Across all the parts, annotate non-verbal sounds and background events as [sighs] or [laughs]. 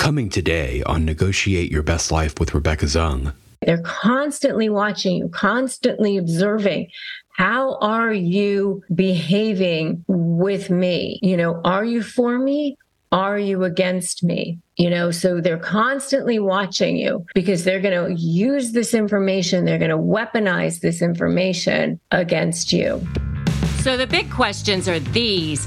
Coming today on Negotiate Your Best Life with Rebecca Zung. They're constantly watching you, constantly observing. How are you behaving with me? You know, are you for me? Are you against me? You know, so they're constantly watching you because they're going to use this information, they're going to weaponize this information against you. So the big questions are these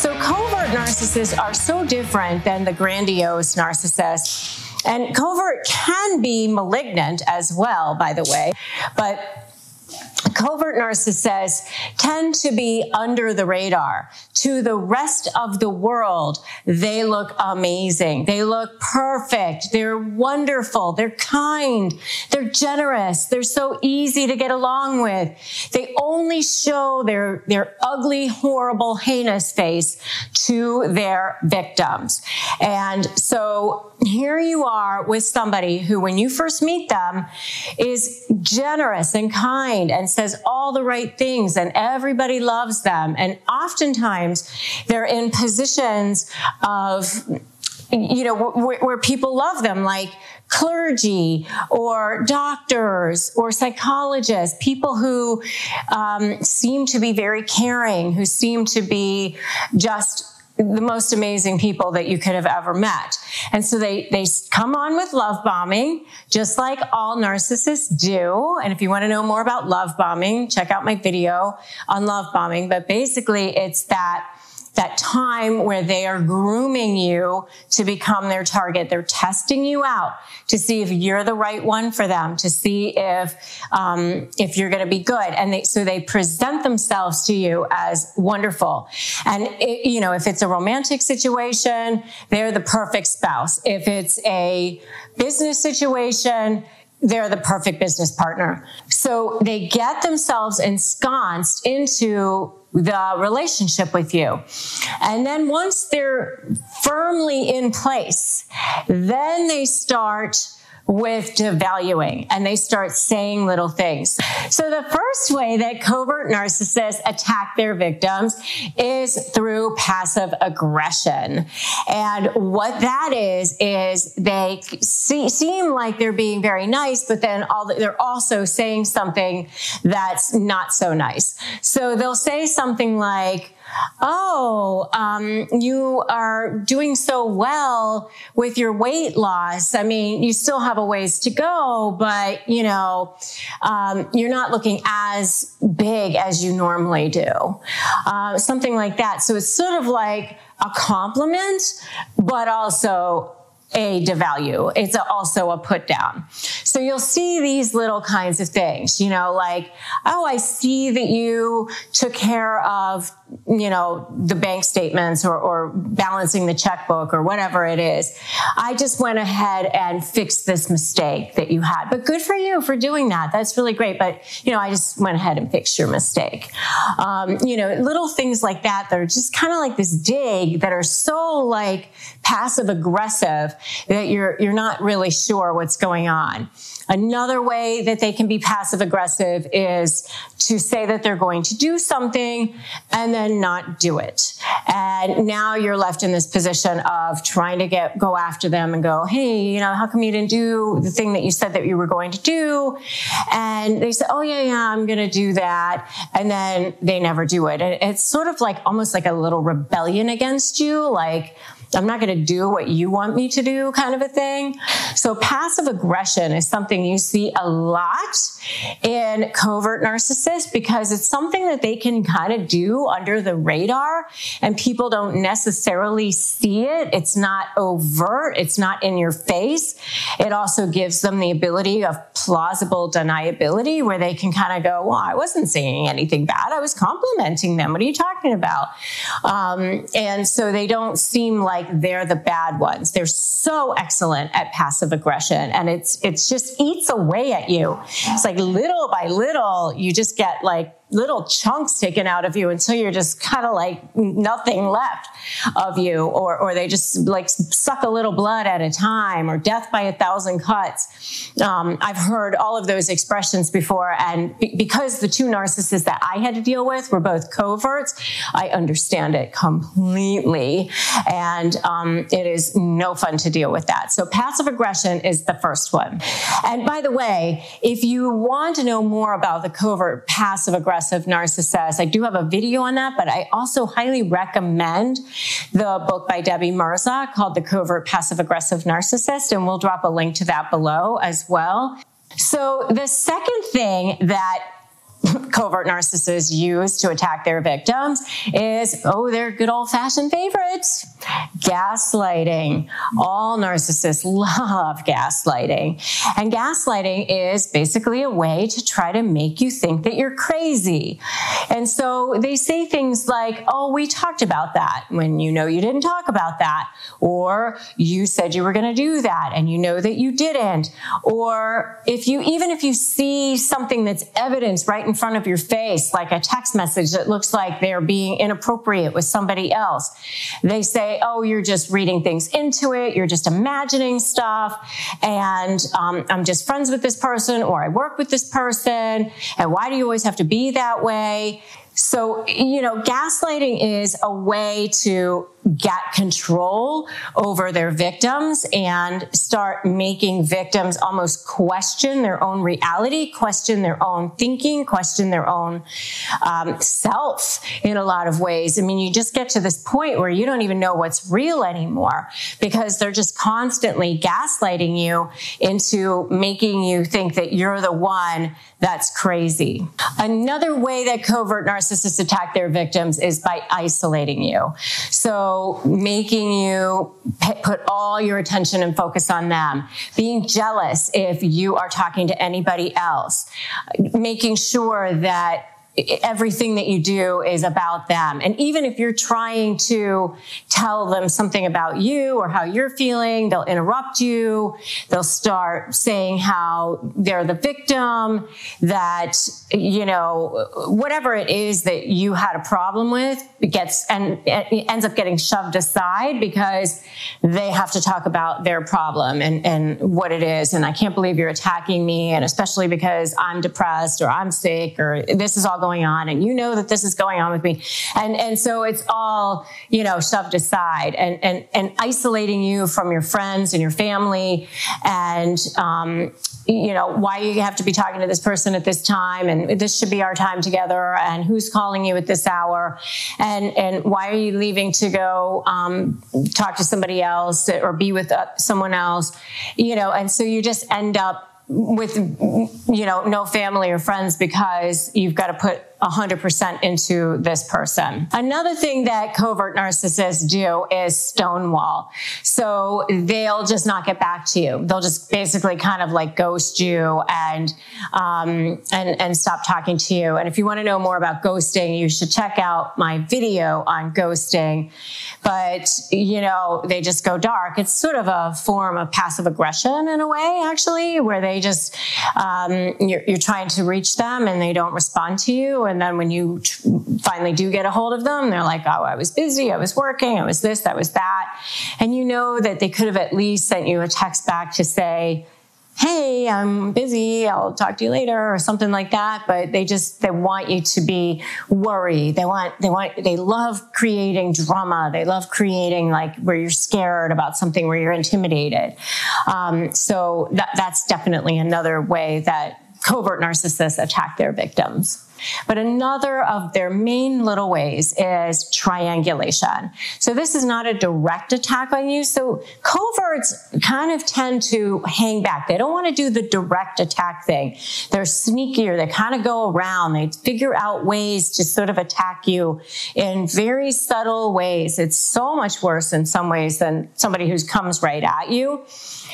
So, covert narcissists are so different than the grandiose narcissists. And covert can be malignant as well, by the way. But covert narcissists tend to be under the radar. To the rest of the world, they look amazing. They look perfect. They're wonderful. They're kind. They're generous. They're so easy to get along with. They only show their, their ugly, horrible, heinous face to their victims. And so here you are with somebody who, when you first meet them, is generous and kind and says all the right things and everybody loves them. And oftentimes they're in positions of, you know, where, where people love them, like clergy or doctors or psychologists, people who um, seem to be very caring, who seem to be just the most amazing people that you could have ever met. And so they, they come on with love bombing, just like all narcissists do. And if you want to know more about love bombing, check out my video on love bombing. But basically it's that that time where they are grooming you to become their target. They're testing you out to see if you're the right one for them, to see if um, if you're going to be good. And they, so they present themselves to you as wonderful. And it, you know, if it's a romantic situation, they're the perfect spouse. If it's a business situation, they're the perfect business partner. So they get themselves ensconced into the relationship with you. And then once they're firmly in place, then they start with devaluing and they start saying little things. So the first way that covert narcissists attack their victims is through passive aggression. And what that is, is they see, seem like they're being very nice, but then all the, they're also saying something that's not so nice. So they'll say something like, oh, um, you are doing so well with your weight loss. I mean, you still have a ways to go, but you know, um, you're not looking as big as you normally do. Uh, something like that. So it's sort of like a compliment, but also a devalue. It's a, also a put down. So you'll see these little kinds of things, you know, like, oh, I see that you took care of, you know, the bank statements or, or balancing the checkbook or whatever it is. I just went ahead and fixed this mistake that you had. But good for you for doing that. That's really great. But, you know, I just went ahead and fixed your mistake. Um, you know, little things like that that are just kind of like this dig that are so like passive aggressive that you're, you're not really sure what's going on. Another way that they can be passive aggressive is to say that they're going to do something and then not do it. And now you're left in this position of trying to get, go after them and go, Hey, you know, how come you didn't do the thing that you said that you were going to do? And they say, Oh yeah, yeah, I'm going to do that. And then they never do it. And it's sort of like almost like a little rebellion against you. Like, I'm not going to do what you want me to do kind of a thing. So passive aggression is something you see a lot in covert narcissists because it's something that they can kind of do under the radar and people don't necessarily see it. It's not overt. It's not in your face. It also gives them the ability of plausible deniability where they can kind of go, well, I wasn't saying anything bad. I was complimenting them. What are you talking about? Um, and so they don't seem like they're the bad ones. They're so excellent at passive aggression and it's, it's just eats away at you. It's like little by little, you just get like little chunks taken out of you until you're just kind of like nothing left of you or or they just like suck a little blood at a time or death by a thousand cuts. Um, i've heard all of those expressions before and be- because the two narcissists that i had to deal with were both coverts i understand it completely. And um, it is no fun to deal with that. So passive aggression is the first one. And by the way if you want to know more about the covert passive aggression aggressive narcissist. I do have a video on that, but I also highly recommend the book by Debbie Mirza called The Covert Passive Aggressive Narcissist, and we'll drop a link to that below as well. So the second thing that [laughs] covert narcissists use to attack their victims is, oh, they're good old fashioned favorites. Gaslighting. All narcissists [laughs] love gaslighting. And gaslighting is basically a way to try to make you think that you're crazy. And so they say things like, oh, we talked about that when you know you didn't talk about that. Or you said you were going to do that and you know that you didn't. Or if you, even if you see something that's evidence right in front of your face, like a text message that looks like they're being inappropriate with somebody else. They say, oh, you're just reading things into it. You're just imagining stuff. And um, I'm just friends with this person or I work with this person. And why do you always have to be that way? So, you know, gaslighting is a way to get control over their victims and start making victims almost question their own reality, question their own thinking, question their own um, self in a lot of ways. I mean, you just get to this point where you don't even know what's real anymore because they're just constantly gaslighting you into making you think that you're the one that's crazy. Another way that covert narcissists attack their victims is by isolating you. So making you put all your attention and focus on them, being jealous if you are talking to anybody else, making sure that everything that you do is about them. And even if you're trying to tell them something about you or how you're feeling, they'll interrupt you. They'll start saying how they're the victim, that, you know, whatever it is that you had a problem with gets and ends up getting shoved aside because they have to talk about their problem and, and what it is. And I can't believe you're attacking me. And especially because I'm depressed or I'm sick or this is all going on and you know that this is going on with me. And and so it's all you know shoved aside and and and isolating you from your friends and your family. And um, you know why you have to be talking to this person at this time and this should be our time together and who's calling you at this hour? And and why are you leaving to go um, talk to somebody else or be with uh, someone else? You know and so you just end up with you know no family or friends because you've got to put 100% into this person. Another thing that covert narcissists do is stonewall. So they'll just not get back to you. They'll just basically kind of like ghost you and, um, and, and stop talking to you. And if you want to know more about ghosting, you should check out my video on ghosting. But, you know, they just go dark. It's sort of a form of passive aggression in a way, actually, where they just, um, you're, you're trying to reach them and they don't respond to you and then when you finally do get a hold of them, they're like, oh, I was busy, I was working, I was this, that was that. And you know that they could have at least sent you a text back to say, hey i'm busy. I'll talk to you later or something like that. But they just they want you to be worried. They want they want they love creating drama. They love creating like where you're scared about something where you're intimidated. Um, so that, that's definitely another way that covert narcissists attack their victims. But another of their main little ways is triangulation. So this is not a direct attack on you. So coverts kind of tend to hang back. They don't want to do the direct attack thing. They're sneakier. They kind of go around. They figure out ways to sort of attack you in very subtle ways. It's so much worse in some ways than somebody who comes right at you.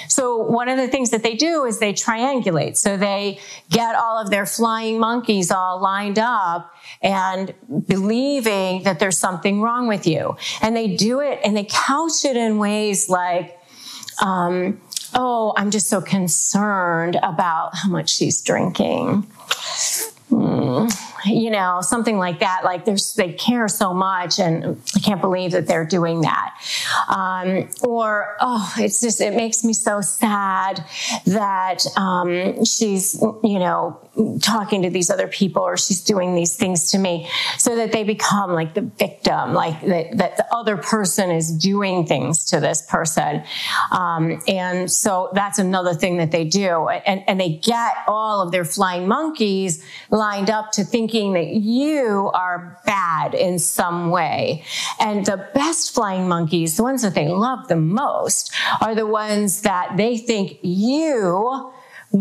So one of the things that they do is they triangulate. So they get all of their flying monkeys all lined up and believing that there's something wrong with you. And they do it and they couch it in ways like, um, oh, I'm just so concerned about how much she's drinking. Mm [laughs] you know, something like that. Like there's, they care so much and I can't believe that they're doing that. Um, or, oh, it's just, it makes me so sad that, um, she's, you know, talking to these other people or she's doing these things to me so that they become like the victim, like that, that the other person is doing things to this person. Um, and so that's another thing that they do. And, and they get all of their flying monkeys lined up to thinking that you are bad in some way. And the best flying monkeys, the ones that they love the most, are the ones that they think you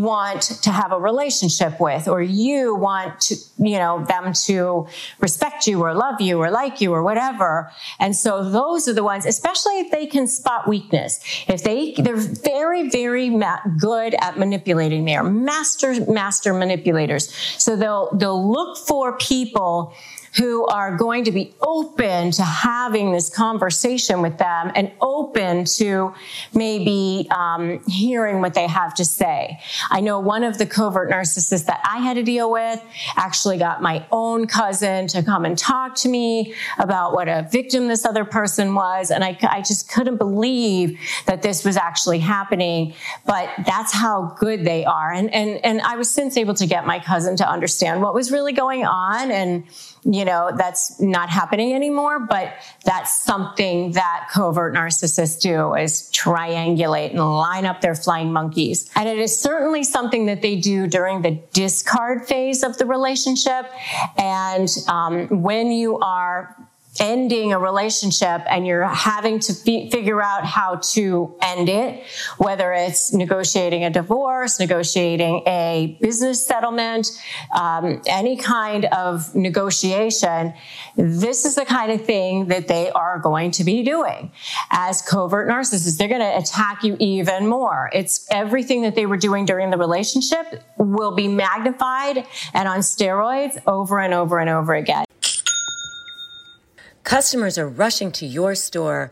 want to have a relationship with or you want to you know them to respect you or love you or like you or whatever. And so those are the ones especially if they can spot weakness. If they they're very very ma- good at manipulating. They are master master manipulators. So they'll they'll look for people who are going to be open to having this conversation with them and open to maybe um, hearing what they have to say. I know one of the covert narcissists that I had to deal with actually got my own cousin to come and talk to me about what a victim this other person was. And I, I just couldn't believe that this was actually happening. But that's how good they are. And, and, and I was since able to get my cousin to understand what was really going on and you know, that's not happening anymore, but that's something that covert narcissists do is triangulate and line up their flying monkeys. And it is certainly something that they do during the discard phase of the relationship. And um, when you are ending a relationship and you're having to f- figure out how to end it, whether it's negotiating a divorce, negotiating a business settlement, um, any kind of negotiation, this is the kind of thing that they are going to be doing. As covert narcissists, they're going to attack you even more. It's everything that they were doing during the relationship will be magnified and on steroids over and over and over again. Customers are rushing to your store.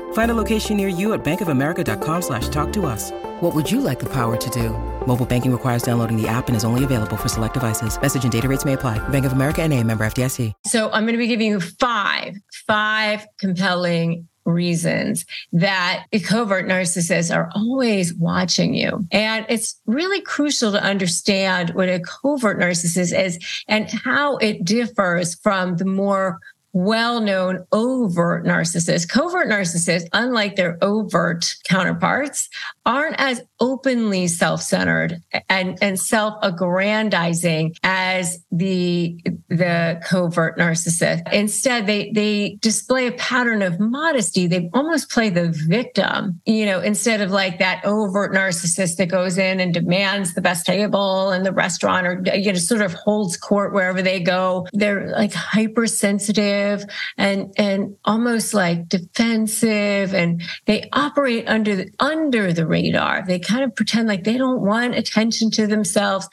Find a location near you at bankofamerica.com slash talk to us. What would you like the power to do? Mobile banking requires downloading the app and is only available for select devices. Message and data rates may apply. Bank of America and a member FDIC. So I'm going to be giving you five, five compelling reasons that covert narcissists are always watching you. And it's really crucial to understand what a covert narcissist is and how it differs from the more well-known overt narcissists. Covert narcissists, unlike their overt counterparts, aren't as openly self-centered and, and self-aggrandizing as the the covert narcissist. Instead, they they display a pattern of modesty. They almost play the victim, you know, instead of like that overt narcissist that goes in and demands the best table in the restaurant or you know sort of holds court wherever they go. They're like hypersensitive and and almost like defensive and they operate under the, under the radar. They kind of pretend like they don't want attention to themselves.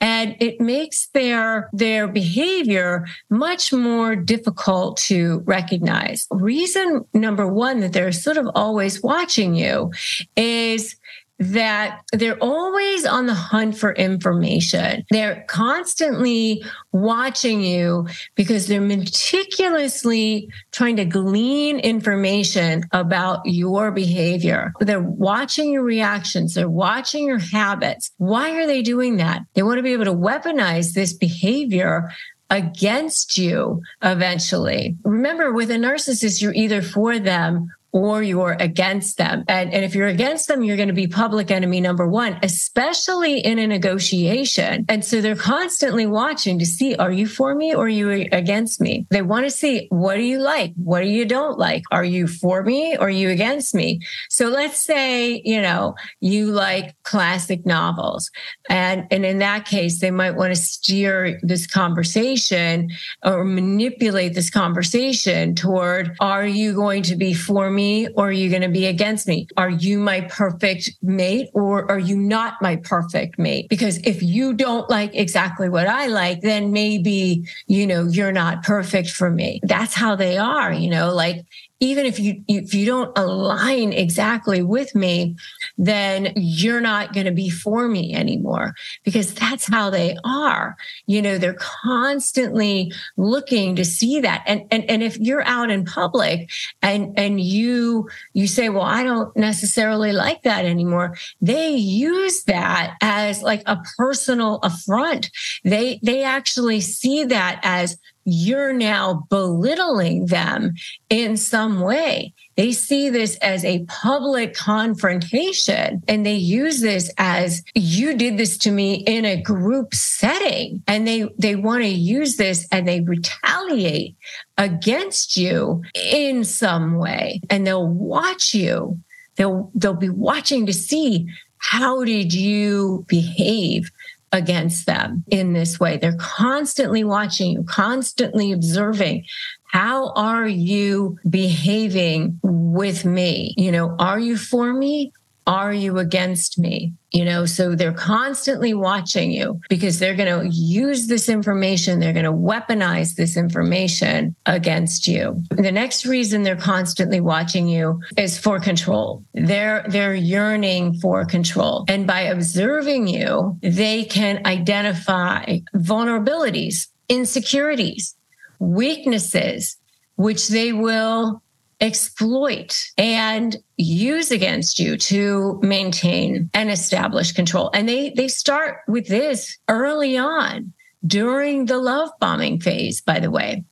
And it makes their, their behavior much more difficult to recognize. Reason number one that they're sort of always watching you is that they're always on the hunt for information. They're constantly watching you because they're meticulously trying to glean information about your behavior. They're watching your reactions. They're watching your habits. Why are they doing that? They want to be able to weaponize this behavior against you eventually. Remember, with a narcissist, you're either for them or you're against them. And, and if you're against them, you're going to be public enemy number one, especially in a negotiation. And so they're constantly watching to see, are you for me or are you against me? They want to see, what do you like? What do you don't like? Are you for me or are you against me? So let's say, you know, you like classic novels. And, and in that case, they might want to steer this conversation or manipulate this conversation toward, are you going to be for me? Me or are you going to be against me? Are you my perfect mate or are you not my perfect mate? Because if you don't like exactly what I like, then maybe, you know, you're not perfect for me. That's how they are, you know, like even if you if you don't align exactly with me then you're not going to be for me anymore because that's how they are. You know they're constantly looking to see that. And and and if you're out in public and and you you say well I don't necessarily like that anymore they use that as like a personal affront. They they actually see that as you're now belittling them in some way. They see this as a public confrontation and they use this as you did this to me in a group setting. And they, they want to use this and they retaliate against you in some way. And they'll watch you. They'll, they'll be watching to see how did you behave against them in this way. They're constantly watching you, constantly observing. How are you behaving with me? You know, are you for me? Are you against me? You know, so they're constantly watching you because they're going to use this information. They're going to weaponize this information against you. The next reason they're constantly watching you is for control. They're, they're yearning for control. And by observing you, they can identify vulnerabilities, insecurities, weaknesses, which they will exploit and use against you to maintain and establish control. And they, they start with this early on during the love bombing phase, by the way.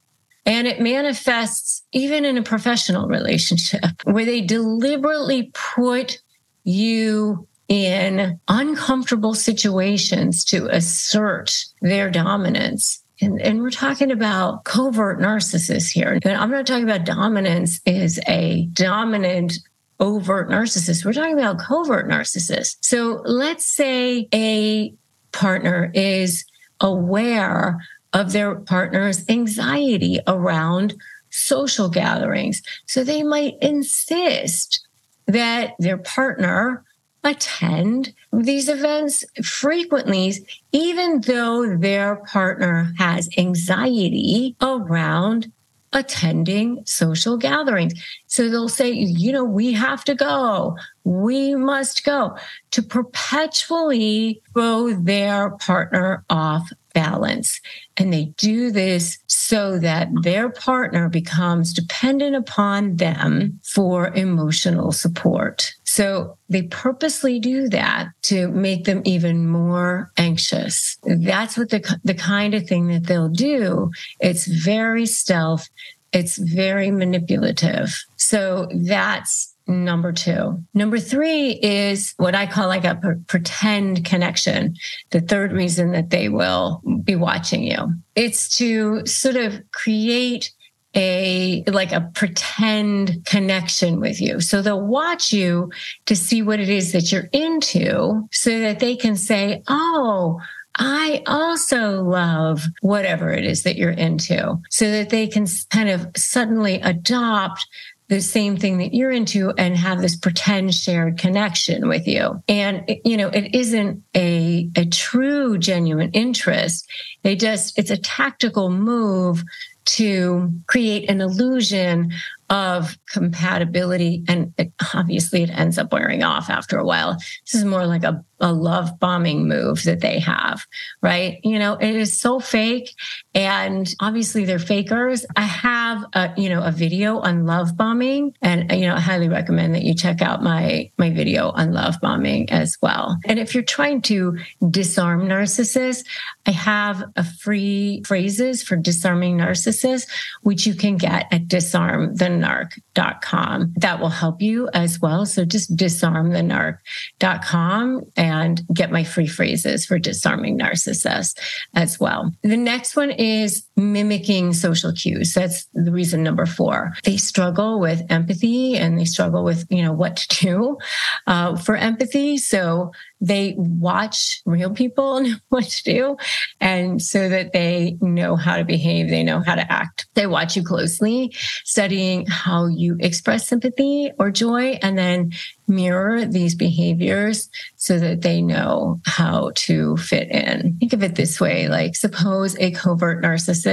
And it manifests even in a professional relationship [laughs] where they deliberately put you in uncomfortable situations to assert their dominance and, and we're talking about covert narcissists here. And I'm not talking about dominance is a dominant overt narcissist. We're talking about covert narcissists. So let's say a partner is aware of their partner's anxiety around social gatherings. So they might insist that their partner attend these events frequently, even though their partner has anxiety around attending social gatherings. So they'll say, you know, we have to go, we must go to perpetually throw their partner off balance. And they do this so that their partner becomes dependent upon them for emotional support. So they purposely do that to make them even more anxious. That's what the, the kind of thing that they'll do. It's very stealth. It's very manipulative. So that's number two. Number three is what I call like a pretend connection. The third reason that they will be watching you. It's to sort of create a like a pretend connection with you. So they'll watch you to see what it is that you're into so that they can say, "Oh, I also love whatever it is that you're into so that they can kind of suddenly adopt the same thing that you're into and have this pretend shared connection with you. And, you know, it isn't a, a true, genuine interest. They just, it's a tactical move to create an illusion of compatibility. And it, obviously, it ends up wearing off after a while. This is more like a, a love bombing move that they have, right? You know, it is so fake. And obviously, they're fakers. I have a, you know, a video on love bombing. And, you know, I highly recommend that you check out my, my video on love bombing as well. And if you're trying to disarm narcissists, I have a free phrases for disarming narcissists, which you can get at disarm disarmthenarc.com. That will help you as well. So just disarmthenarc.com and get my free phrases for disarming narcissists as well. The next one is mimicking social cues. That's the reason number four. They struggle with empathy and they struggle with, you know, what to do uh, for empathy. So they watch real people [laughs] know what to do. And so that they know how to behave, they know how to act. They watch you closely, studying how you express sympathy or joy, and then mirror these behaviors so that they know how to fit in. Think of it this way like, suppose a covert narcissist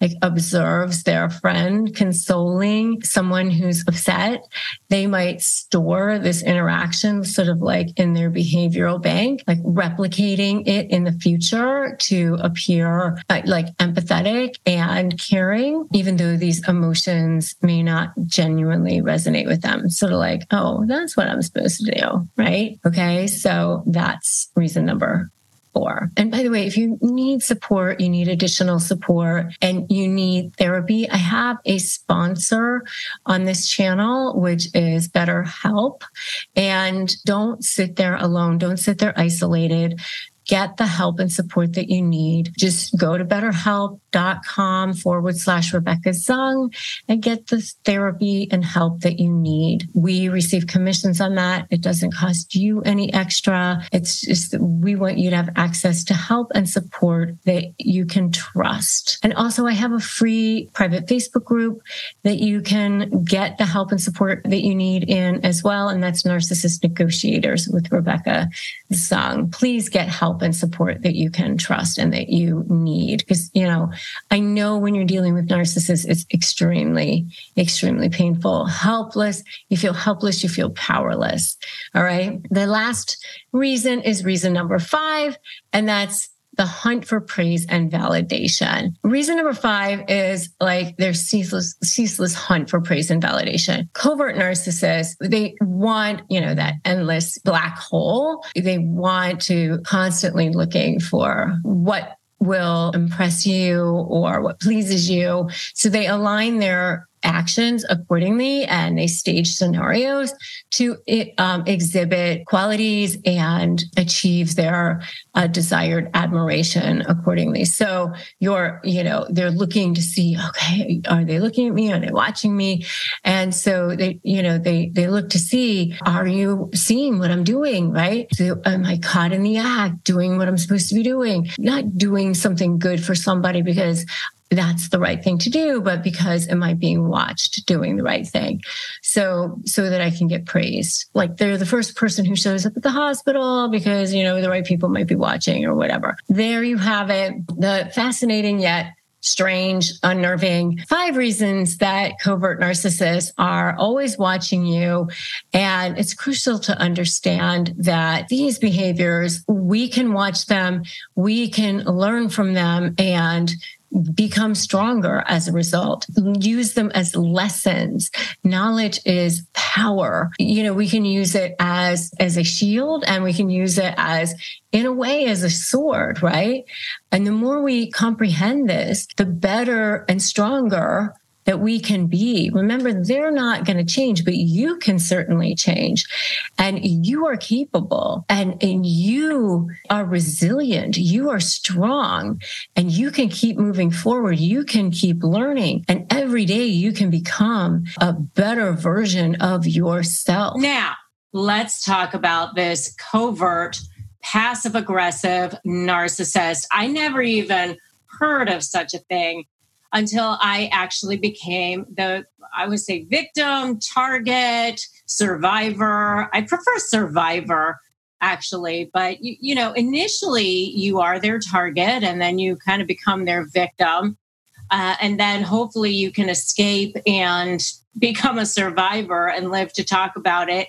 like observes their friend consoling someone who's upset. They might store this interaction sort of like in their behavioral bank, like replicating it in the future to appear uh, like empathetic and caring, even though these emotions may not genuinely resonate with them. Sort of like, oh, that's what what I'm supposed to do. Right. Okay. So that's reason number four. And by the way, if you need support, you need additional support and you need therapy, I have a sponsor on this channel, which is BetterHelp. And don't sit there alone. Don't sit there isolated get the help and support that you need. Just go to betterhelp.com forward slash Rebecca Zung and get the therapy and help that you need. We receive commissions on that. It doesn't cost you any extra. It's just we want you to have access to help and support that you can trust. And also, I have a free private Facebook group that you can get the help and support that you need in as well. And that's Narcissist Negotiators with Rebecca Zung. Please get help help and support that you can trust and that you need. Because, you know, I know when you're dealing with narcissists, it's extremely, extremely painful, helpless. You feel helpless, you feel powerless. All right. The last reason is reason number five, and that's the hunt for praise and validation. Reason number five is like their ceaseless, ceaseless hunt for praise and validation. Covert narcissists, they want, you know, that endless black hole. They want to constantly looking for what will impress you or what pleases you. So they align their actions accordingly and they stage scenarios to um, exhibit qualities and achieve their uh, desired admiration accordingly. So you're, you know, they're looking to see, okay, are they looking at me? Are they watching me? And so they, you know, they, they look to see, are you seeing what I'm doing? Right. So am I caught in the act doing what I'm supposed to be doing? Not doing something good for somebody because that's the right thing to do, but because am I being watched doing the right thing? So, so that I can get praised. Like they're the first person who shows up at the hospital because, you know, the right people might be watching or whatever. There you have it. The fascinating yet strange, unnerving. Five reasons that covert narcissists are always watching you. And it's crucial to understand that these behaviors, we can watch them, we can learn from them, and become stronger as a result. Use them as lessons. Knowledge is power. You know, we can use it as as a shield and we can use it as in a way as a sword, right? And the more we comprehend this, the better and stronger that we can be. Remember, they're not going to change, but you can certainly change. And you are capable and, and you are resilient. You are strong and you can keep moving forward. You can keep learning. And every day you can become a better version of yourself. Now, let's talk about this covert, passive aggressive narcissist. I never even heard of such a thing until I actually became the, I would say, victim, target, survivor. I prefer survivor actually, but you, you know, initially you are their target and then you kind of become their victim. Uh, and then hopefully you can escape and [laughs] become a survivor and live to talk about it.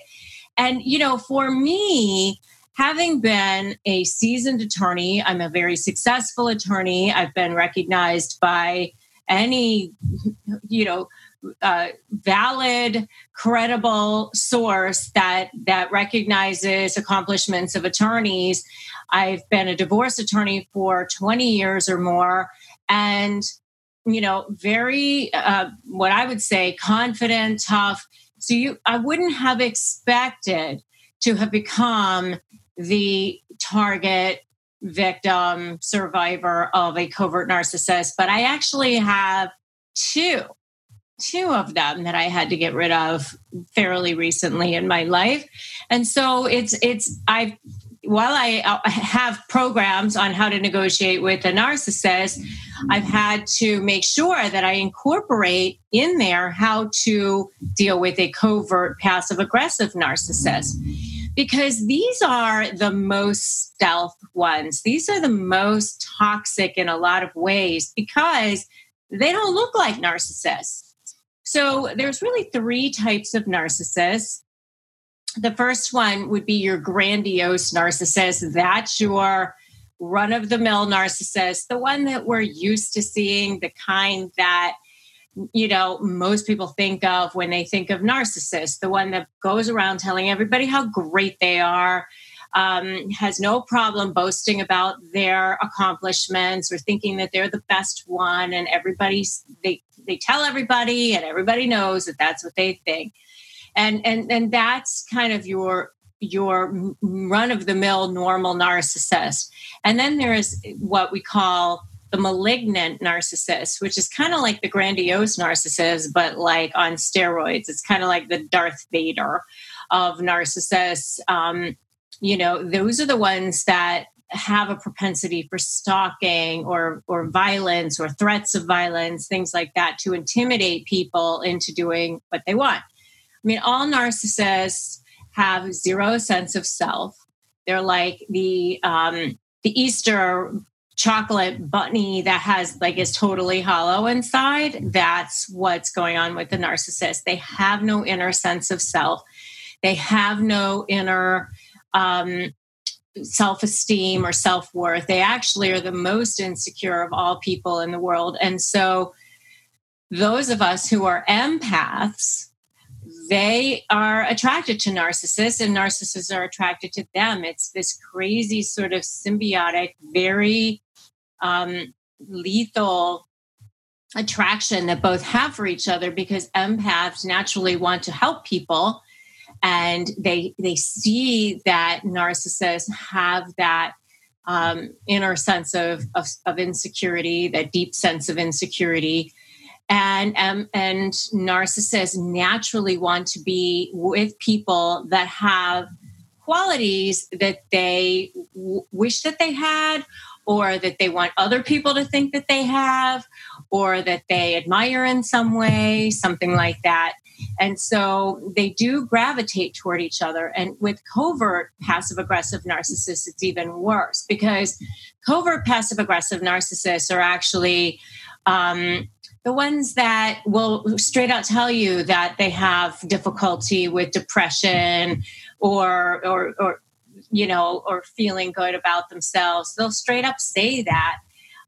And, you know, for me, having been a seasoned attorney, I'm a very successful attorney. I've been recognized by any you know uh, valid credible source that that recognizes accomplishments of attorneys. I've been a divorce attorney for 20 years or more and you know very uh, what i would say confident tough. So you i wouldn't have expected to have become the target victim, survivor of a covert narcissist, but I actually have two, two of them that I had to get rid of fairly recently in my life. And so it's, it's, I've, while I uh, have programs on how to negotiate with a narcissist, I've had to make sure that I incorporate in there how to deal with a covert passive aggressive narcissist because these are the most stealth ones. These are the most toxic in a lot of ways because they don't look like narcissists. So there's really three types of narcissists. The first one would be your grandiose narcissist. That's your run of the mill narcissist, the one that we're used to seeing, the kind that you know, most people think of when they think of narcissists, the one that goes around telling everybody how great they are, um, has no problem boasting about their accomplishments or thinking that they're the best one, and everybody's they they tell everybody, and everybody knows that that's what they think, and and and that's kind of your your run of the mill normal narcissist, and then there is what we call the malignant narcissist, which is kind of like the grandiose narcissist, but like on steroids. It's kind of like the Darth Vader of narcissists. Um, you know, those are the ones that have a propensity for stalking or or violence or threats of violence, things like that, to intimidate people into doing what they want. I mean, all narcissists have zero sense of self. They're like the um, the Easter chocolate bunny that has like is totally hollow inside that's what's going on with the narcissist. They have no inner sense of self. They have no inner um, self-esteem or self-worth. They actually are the most insecure of all people in the world. And so those of us who are empaths they are attracted to narcissists and narcissists are attracted to them. It's this crazy sort of symbiotic very um, lethal attraction that both have for each other because empaths naturally want to help people and they they see that narcissists have that um, inner sense of, of, of insecurity that deep sense of insecurity. And um, and narcissists naturally want to be with people that have qualities that they w- wish that they had or that they want other people to think that they have, or that they admire in some way, something like that. And so they do gravitate toward each other. And with covert passive aggressive narcissists, it's even worse because covert passive aggressive narcissists are actually Um, the ones that will straight out tell you that they have difficulty with depression or or or you know or feeling good about themselves they'll straight up say that.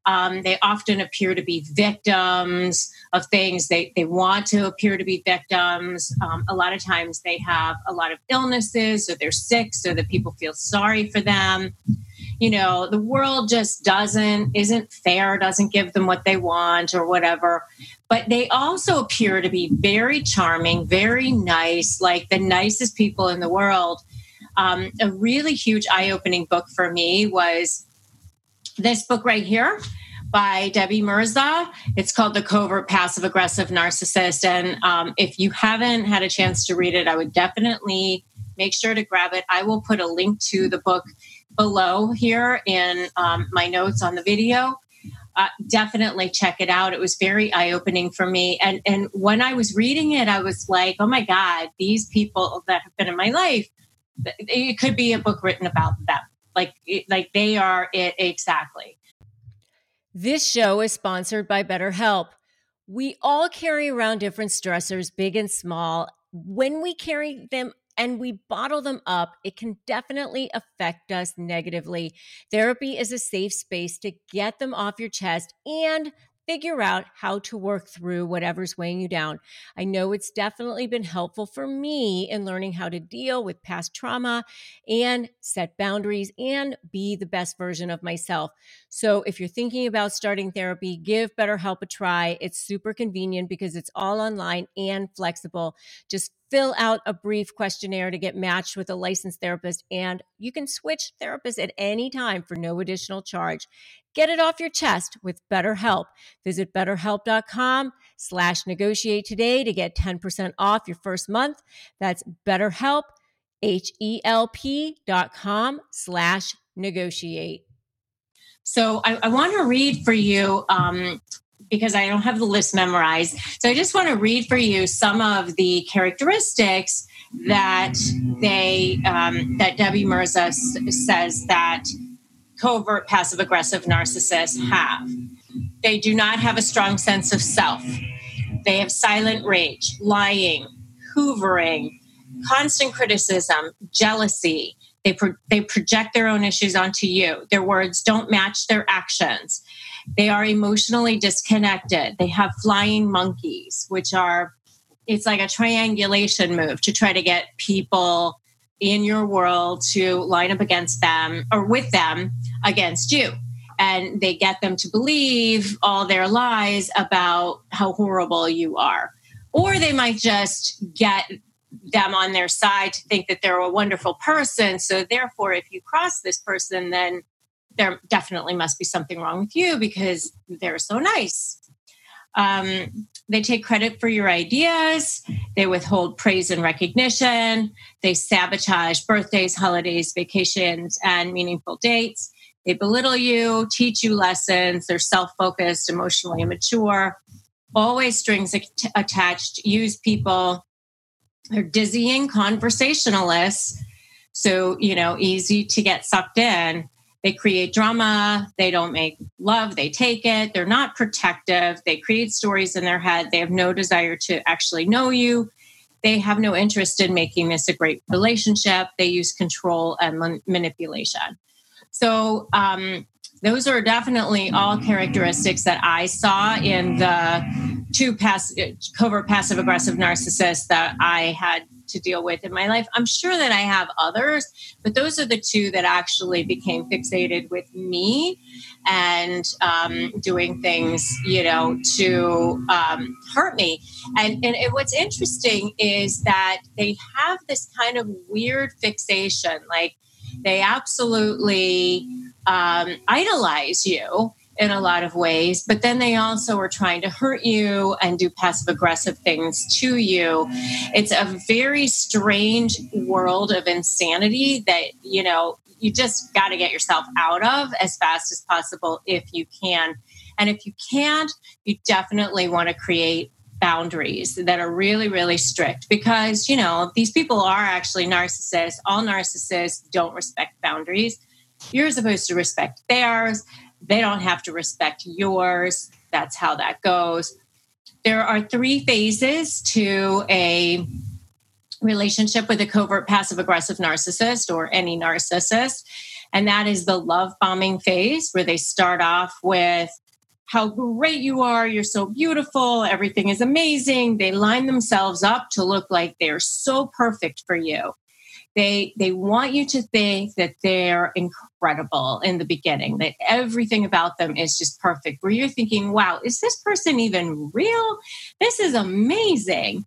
Um, they often appear to be victims of things. They, they want to appear to be victims. Um, a lot of times they have a lot of illnesses or they're sick so that people feel sorry for them. You know the world just doesn't isn't fair doesn't give them what they want or whatever. But they also appear to be very charming very nice like the nicest people in the world um, a really huge eye-opening book for me was this book right here by Debbie Mirza. It's called The Covert Passive Aggressive Narcissist. And um, if you haven't had a chance to read it, I would definitely make sure to grab it. I will put a link to the book below here in um, my notes on the video. Uh, definitely check it out. It was very eye opening for me. And, and when I was reading it, I was like, oh my God, these people that have been in my life, it could be a book written about them. Like, like they are it exactly. This show is sponsored by BetterHelp. We all carry around different stressors, big and small. When we carry them and we bottle them up, it can definitely affect us negatively. Therapy is a safe space to get them off your chest and figure out how to work through whatever's weighing you down. I know it's definitely been helpful for me in learning how to deal with past trauma and set boundaries and be the best version of myself. So, if you're thinking about starting therapy, give BetterHelp a try. It's super convenient because it's all online and flexible. Just fill out a brief questionnaire to get matched with a licensed therapist, and you can switch therapists at any time for no additional charge. Get it off your chest with BetterHelp. Visit betterhelp.com slash negotiate today to get 10% off your first month. That's betterhelp, H-E-L-P dot com slash negotiate. So I, I want to read for you um, because I don't have the list memorized. So I just want to read for you some of the characteristics that they um, that Debbie Mirza s- says that covert passive aggressive narcissists have. They do not have a strong sense of self. They have silent rage, lying, hoovering, constant criticism, jealousy. They, pro- they project their own issues onto you. Their words don't match their actions. They are emotionally disconnected. They have flying monkeys, which are, it's like a triangulation move to try to get people in your world to line up against them or with them against you. And they get them to believe all their lies about how horrible you are. Or they might just get them on their side to think that they're a wonderful person. So, therefore, if you cross this person, then there definitely must be something wrong with you because they're so nice. Um, they take credit for your ideas. They withhold praise and recognition. They sabotage birthdays, holidays, vacations, and meaningful dates. They belittle you, teach you lessons. They're self focused, emotionally immature, always strings attached, use people. They're dizzying conversationalists. So, you know, easy to get sucked in. They create drama. They don't make love. They take it. They're not protective. They create stories in their head. They have no desire to actually know you. They have no interest in making this a great relationship. They use control and man- manipulation. So, um, those are definitely all characteristics that I saw in the two pass- covert passive aggressive narcissists that I had to deal with in my life. I'm sure that I have others, but those are the two that actually became fixated with me and um, doing things, you know, to um, hurt me. And, and it, what's interesting is that they have this kind of weird fixation, like they absolutely um, idolize you in a lot of ways, but then they also are trying to hurt you and do passive aggressive things to you. It's a very strange world of insanity that, you know, you just got to get yourself out of as fast as possible if you can. And if you can't, you definitely want to create boundaries that are really, really strict because, you know, these people are actually narcissists. All narcissists don't respect boundaries. You're supposed to respect theirs they don't have to respect yours. that's how that goes. There are three phases to a relationship with a covert passive aggressive narcissist or any narcissist. And that is the love bombing phase, where they start off with how great you are, you're so beautiful, everything is amazing. They line themselves up to look like they're so perfect for you. They they want you to think that they're incredible in the beginning, that everything about them is just perfect. Where you're thinking, wow, is this person even real? This is amazing.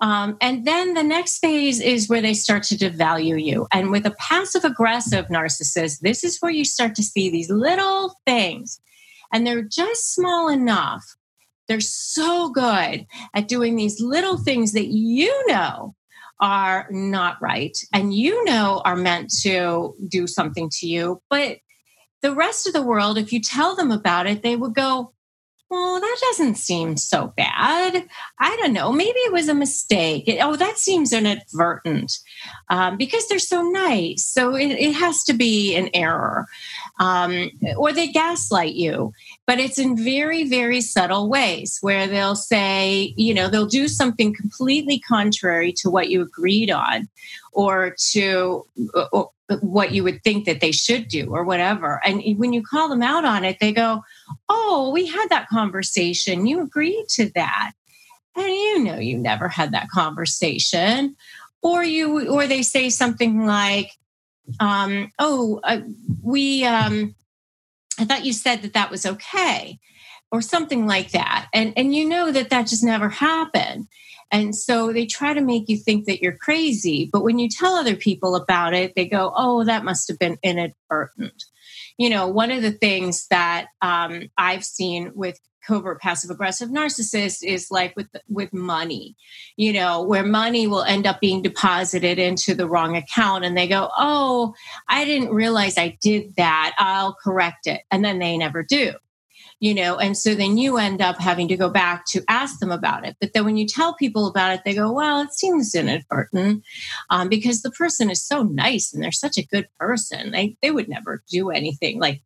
Um, and then the next phase is where they start to devalue you. And with a passive aggressive narcissist, this is where you start to see these little things, and they're just small enough. They're so good at doing these little things that you know are not right and you know are meant to do something to you. But the rest of the world, if you tell them about it, they would go, well, that doesn't seem so bad. I don't know. Maybe it was a mistake. It, oh, that seems inadvertent um, because they're so nice. So it, it has to be an error. Um, or they gaslight you, but it's in very, very subtle ways where they'll say, you know, they'll do something completely contrary to what you agreed on or to, or, what you would think that they should do or whatever. And when you call them out on it, they go, Oh, we had that conversation. You agreed to that. And you know you never had that conversation. Or you or they say something like, um, oh, uh, we um, I thought you said that that was okay or something like that. And and you know that that just never happened. And so they try to make you think that you're crazy. But when you tell other people about it, they go, oh, that must have been inadvertent. You know, one of the things that um, I've seen with covert passive aggressive narcissist is like with with money you know where money will end up being deposited into the wrong account and they go oh i didn't realize i did that. I'll correct it. And then they never do you know and so then you end up having to go back to ask them about it. But then when you tell people about it they go well it seems inadvertent um, because the person is so nice and they're such a good person. They, they would never do anything like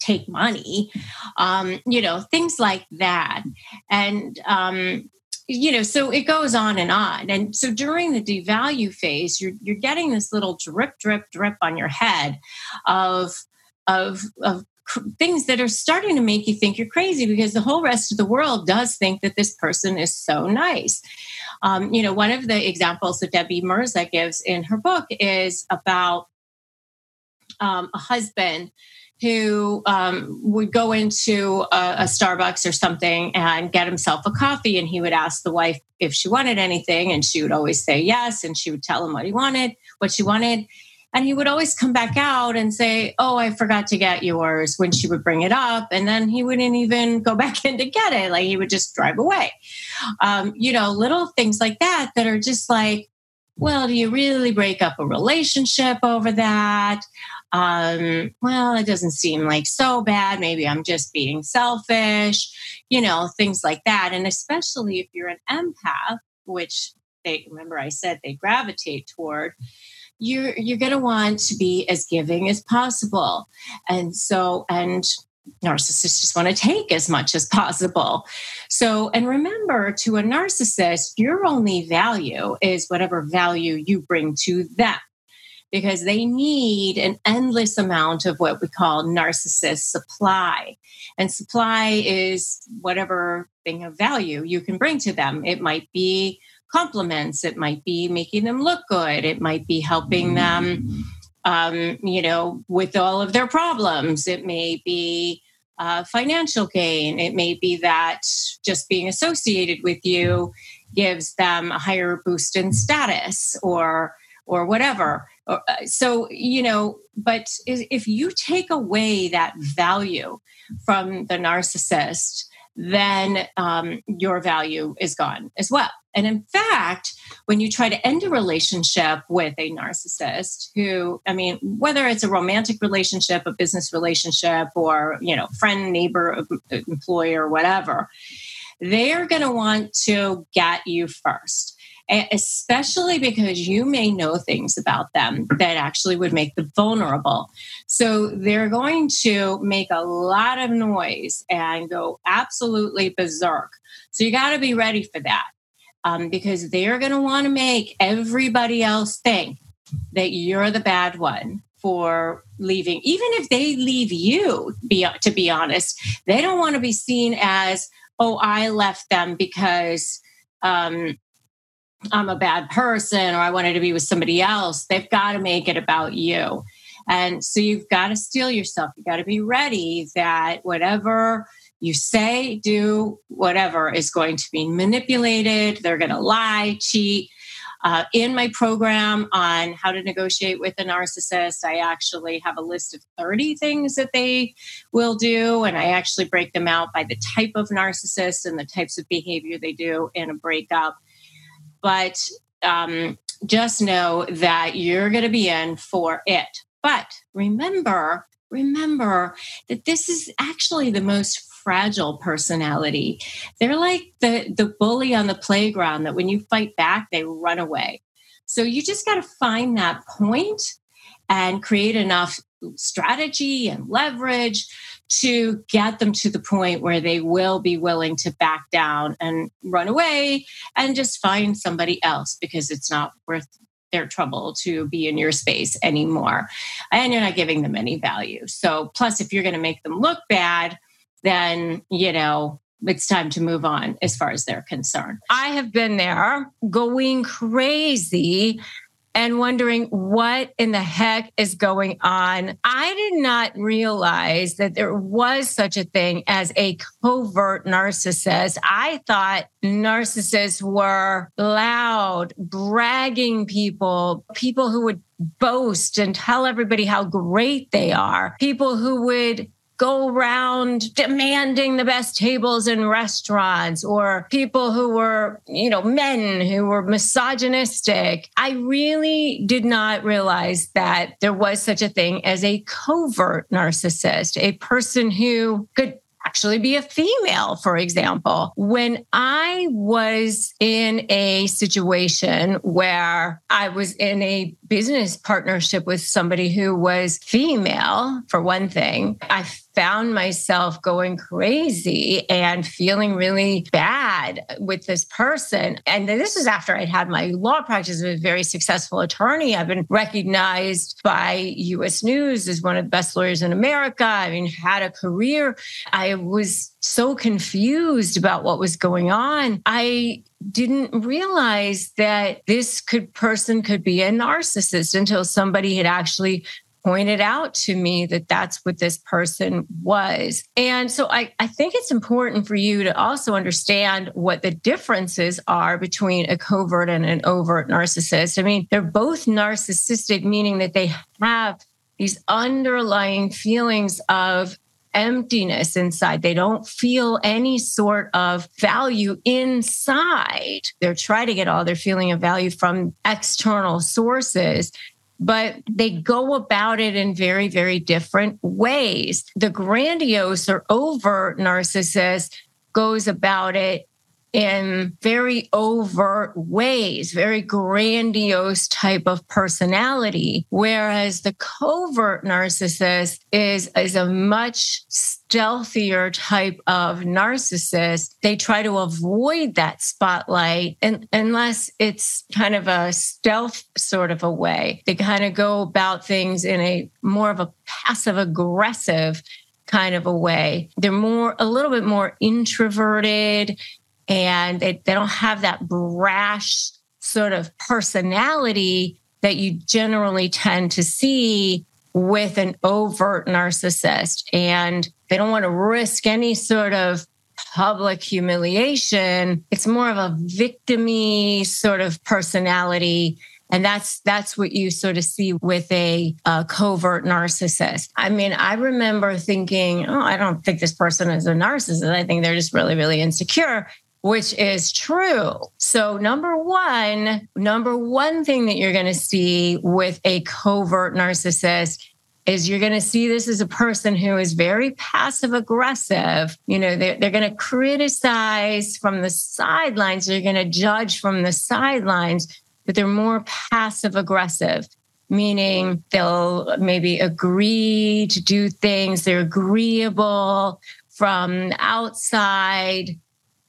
take money um, you know things like that and um, you know so it goes on and on and so during the devalue phase you're you're getting this little drip drip drip on your head of of of things that are starting to make you think you're crazy because the whole rest of the world does think that this person is so nice. Um, you know, one of the examples that Debbie Mirza gives in her book is about um, a husband who um, would go into a, a, Starbucks or something and get himself a coffee, and he would ask the wife if she wanted anything, and she would always say yes, and she would tell him what he wanted, what she wanted, and he would always come back out and say, Oh, I forgot to get yours when she would bring it up. And then he wouldn't even go [laughs] back in to get it. Like he would just drive away. Um, you know, little things like that that are just like, well, do you really break up a relationship over that? Um, well, it doesn't seem like so bad. Maybe I'm just being selfish, you know, things like that. And especially if you're an empath, which they remember I said they gravitate toward, you're you're going to want to be as giving as possible and so and narcissists just want to take as much as possible so and remember to a narcissist your only value is whatever value you bring to them because they need an endless amount of what we call narcissist supply. And supply is whatever thing of value you can bring to them. It might be compliments. It might be making them look good. It might be helping them, um, you know, with all of their problems. It may be uh, financial gain. It may be that just being associated with you gives them a higher boost in status or or whatever. Uh, so you know, but if you take away that value from the narcissist, then um, your value is gone as well. And in fact, when you try to end a relationship with a narcissist who, I mean, whether it's a romantic relationship, a business relationship, or, you know, friend, neighbor, employer, whatever, they're going to want to get you first. Especially because you may know things about them that actually would make them vulnerable. So they're going to make a lot of noise and go absolutely berserk. So you got to be ready for that um, because they're going to want to make everybody else think that you're the bad one for leaving even if they leave you be, to be honest they don't want to be seen as oh i left them because um, i'm a bad person or i wanted to be with somebody else they've got to make it about you and so you've got to steel yourself you got to be ready that whatever you say do whatever is going to be manipulated they're going to lie cheat uh, in my program on how to negotiate with a narcissist, I actually have a list of 30 things that they will do. And I actually break them out by the type of narcissist and the types of behavior they do in a breakup. But um, just know that you're going to be in for it. But remember, remember that this is actually the most fragile personality. They're like the, the bully on the playground that when you fight back, they run away. So you just got to find that point and create enough strategy and leverage to get them to the point where they will be willing to back down and run away and just find somebody else because it's not worth their trouble to be in your space anymore. And you're not giving them any value. So, plus, if you're going to make them look bad, then, you know, it's time to move on as far as they're concerned. I have been there going crazy and wondering what in the heck is going on. I did not realize that there was such a thing as a covert narcissist. I thought narcissists were loud, bragging people, people who would boast and tell everybody how great they are, people who would go around demanding the best tables in restaurants or people who were, you know, men who were misogynistic. I really did not realize that there was such a thing as a covert narcissist, a person who could actually be a female, for example. When I was in a situation where I was in a business partnership with somebody who was female, for one thing, I found myself going crazy and feeling really bad with this person. And this is after I'd had my law practice as a very successful attorney. I've been recognized by US News as one of the best lawyers in America. I mean, had a career. I was so confused about what was going on. I didn't realize that this could person could be a narcissist until somebody had actually pointed out to me that that's what this person was. And so I, I think it's important for you to also understand what the differences are between a covert and an overt narcissist. I mean, they're both narcissistic, meaning that they have these underlying feelings of emptiness inside. They don't feel any sort of value inside. They're trying to get all their feeling of value from external sources but they go about it in very, very different ways. The grandiose or overt narcissist goes about it in very overt ways, very grandiose type of personality. Whereas the covert narcissist is, is a much stealthier type of narcissist. They try to avoid that spotlight and, unless it's kind of a stealth sort of a way. They kind of go about things in a more of a passive aggressive kind of a way. They're more, a little bit more introverted and they, they don't have that brash sort of personality that you generally tend to see with an overt narcissist. And they don't want to risk any sort of public humiliation. It's more of a victimy sort of personality. And that's that's what you sort of see with a, a, covert narcissist. I mean, I remember thinking, oh, I don't think this person is a narcissist. I think they're just really, really insecure which is true. So, number one, number one thing that you're going to see with a covert narcissist is you're going to see this as a person who is very passive aggressive. You know, they're, they're going to criticize from the sidelines, they're going to judge from the sidelines, but they're more passive aggressive, meaning they'll maybe agree to do things, they're agreeable from outside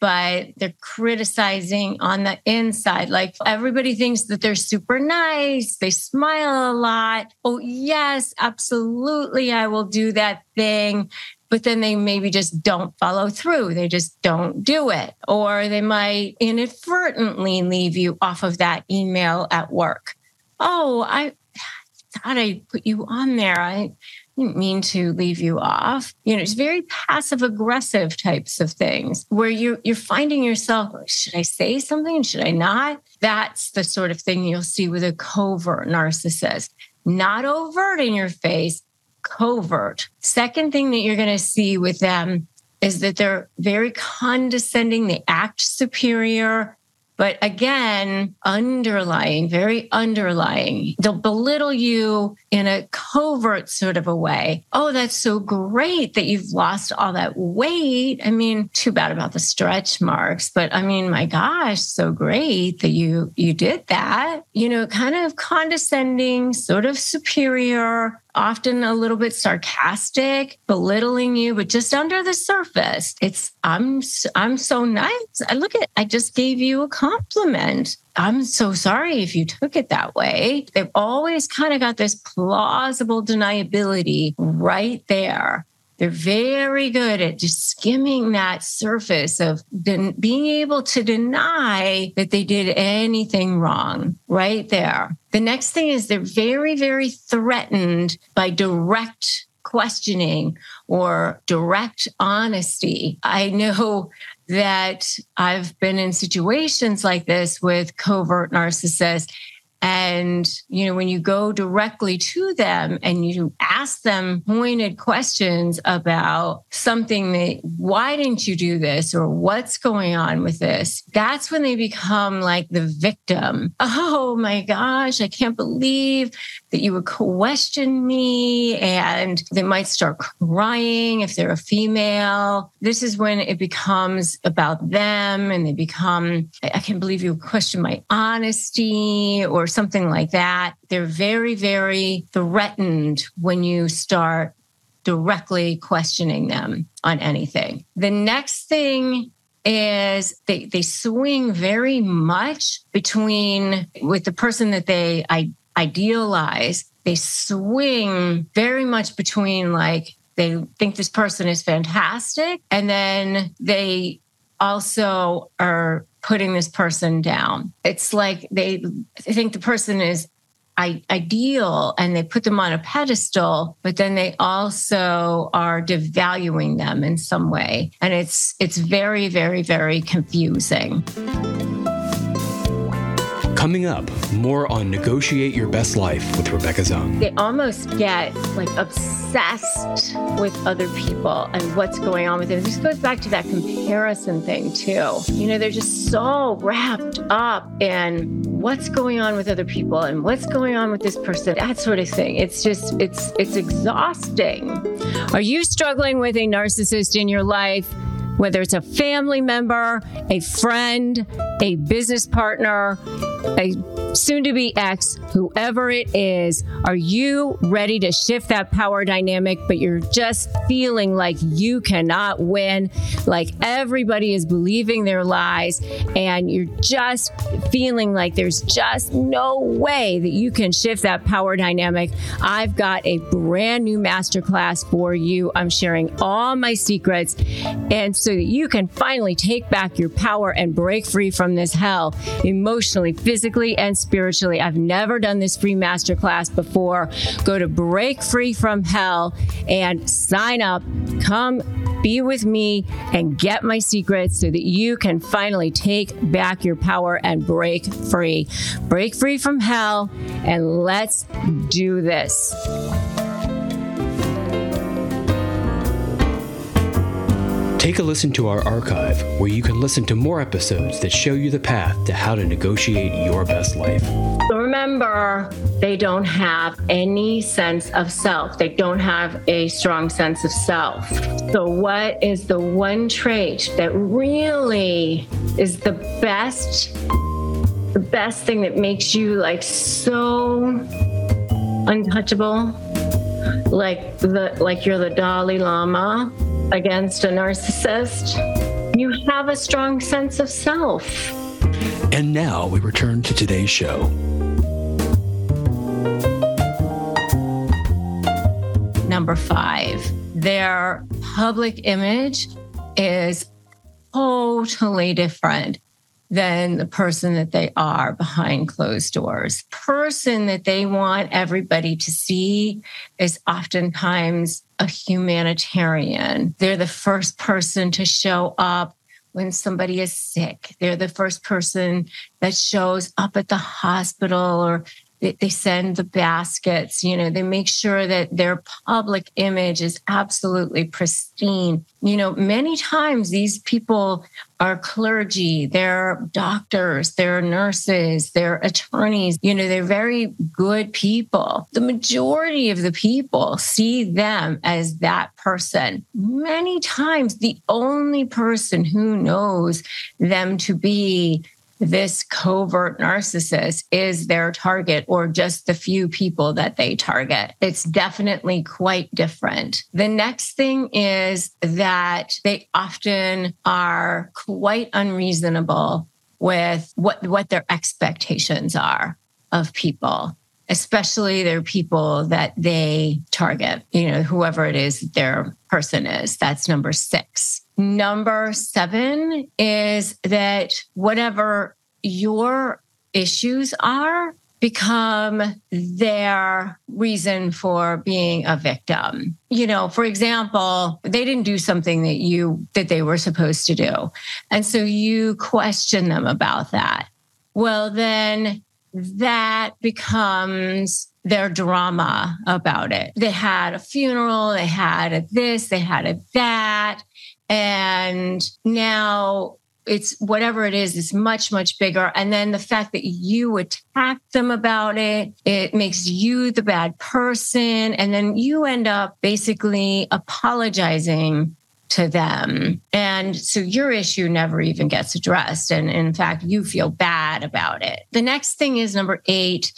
but they're criticizing on the inside. Like everybody thinks that they're super nice. They smile a lot. Oh, yes, absolutely. I will do that thing. But then they maybe just don't follow through. They just don't do it. Or they might inadvertently leave you off of that email at work. Oh, I [sighs] thought I put you on there. I didn't mean to leave you off. You know, it's very passive aggressive types of things where you're you're finding yourself, should I say something? Should I not? That's the sort of thing you'll see with a covert narcissist. Not overt in your face, covert. Second thing that you're going to see with them is that they're very condescending, they act superior, but again, underlying, very underlying, they'll belittle you in a covert sort of a way. Oh, that's so great that you've lost all that weight. I mean, too bad about the stretch marks, but I mean, my gosh, so great that you you did that. You know, kind of condescending, sort of superior, often a little bit sarcastic, belittling you, but just under the surface, it's I'm I'm so nice. I look at I just gave you a compliment. I'm so sorry if you took it that way. They've always kind of got this plausible deniability right there. They're very good at just skimming that surface of den- being able to deny that they did anything wrong right there. The next thing is they're very, very threatened by direct questioning or direct honesty. I know that I've been in situations like this with covert narcissists and, you know, when you go directly to them and you ask them pointed questions about something that, why didn't you do this? Or what's going on with this? That's when they become like the victim. [laughs] Oh my gosh, I can't believe that you would question me. And they might start crying if they're a female. This is when it becomes about them and they become, I can't believe you question my honesty or something like that. They're very, very threatened when you start directly questioning them on anything. The next thing is they, they swing very much between with the person that they I, idealize. They swing very much between like they think this person is fantastic and then they also are putting this person down. It's like they I think the person is ideal and they put them on a pedestal but then they also are devaluing them in some way and it's it's very very very confusing Coming up, more on Negotiate Your Best Life with Rebecca Zung. They almost get like obsessed with other people and what's going on with them. This goes back to that comparison thing, too. You know, they're just so wrapped up in what's going on with other people and what's going on with this person, that sort of thing. It's just, it's, it's exhausting. Are you struggling with a narcissist in your life? Whether it's a family member, a friend, a business partner, a soon to be ex, whoever it is, are you ready to shift that power dynamic, but you're just feeling like you cannot win, like everybody is believing their lies, and you're just feeling like there's just no way that you can shift that power dynamic? I've got a brand new masterclass for you. I'm sharing all my secrets, and so that you can finally take back your power and break free from this hell emotionally, physically, and spiritually. I've never done this free masterclass before. Go to Break Free from Hell and sign up. Come be with me and get my secrets so that you can finally take back your power and break free. Break free from hell and let's do this. Take a listen to our archive where you can listen to more episodes that show you the path to how to negotiate your best life. Remember, they don't have any sense of self. They don't have a strong sense of self. So, what is the one trait that really is the best, the best thing that makes you like so untouchable? Like the like you're the Dalai Lama against a narcissist. You have a strong sense of self. And now we return to today's show. Number five, their public image is totally different than the person that they are behind closed doors. Person that they want everybody to see is oftentimes a humanitarian. They're the first person to show up when somebody is sick. They're the first person that shows up at the hospital or they, send the baskets, you know, they make sure that their public image is absolutely pristine. You know, many times these people are clergy, they're doctors, they're nurses, they're attorneys, you know, they're very good people. The majority of the people see them as that person. Many times, the only person who knows them to be this covert narcissist is their target or just the few people that they target. It's definitely quite different. The next thing is that they often are quite unreasonable with what, what their expectations are of people especially their people that they target, you know, whoever it is their person is. That's number six. Number seven is that whatever your issues are become their reason for being a victim. You know, for example, they didn't do something that you that they were supposed to do. And so you question them about that. Well, then that becomes their drama about it. They had a funeral, they had a this, they had a that. And now it's whatever it is is much much bigger and then the fact that you attack them about it it makes you the bad person and then you end up basically apologizing to them. And so your issue never even gets addressed. And in fact you feel bad about it. The next thing is number 8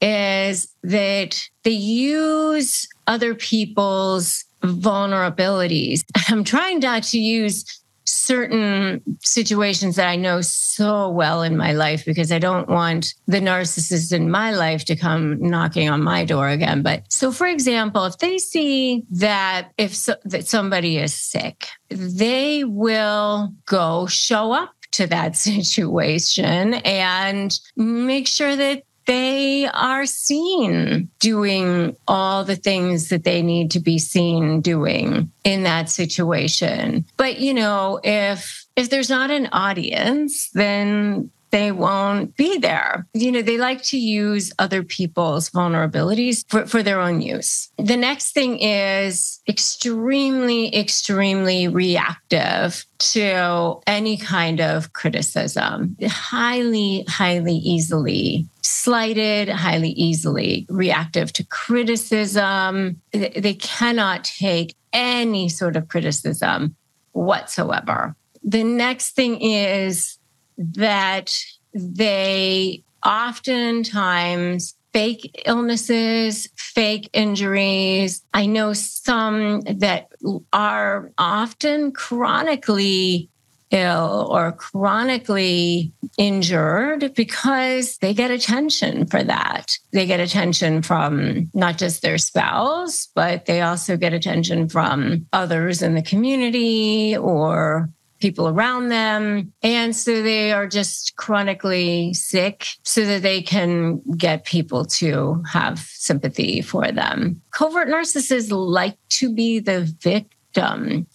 is that they use other people's vulnerabilities. [laughs] I'm trying not to use certain situations that I know so well in my life because I don't want the narcissist in my life to come knocking on my door again. But so, for example, if they see that if so, that somebody is sick, they will go show up to that [laughs] situation and make sure that they are seen doing all the things that they need to be seen doing in that situation. But, you know, if if there's not an audience, then they won't be there. You know, they like to use other people's vulnerabilities for, for their own use. The next thing is extremely, extremely reactive to any kind of criticism, highly, highly easily slighted, highly easily reactive to criticism. They cannot take any sort of criticism whatsoever. The next thing is that they oftentimes fake illnesses, fake injuries. I know some that are often chronically ill or chronically injured because they get attention for that. They get attention from not just their spouse, but they also get attention from others in the community or people around them. And so they are just chronically sick so that they can get people to have sympathy for them. Covert narcissists like to be the victim.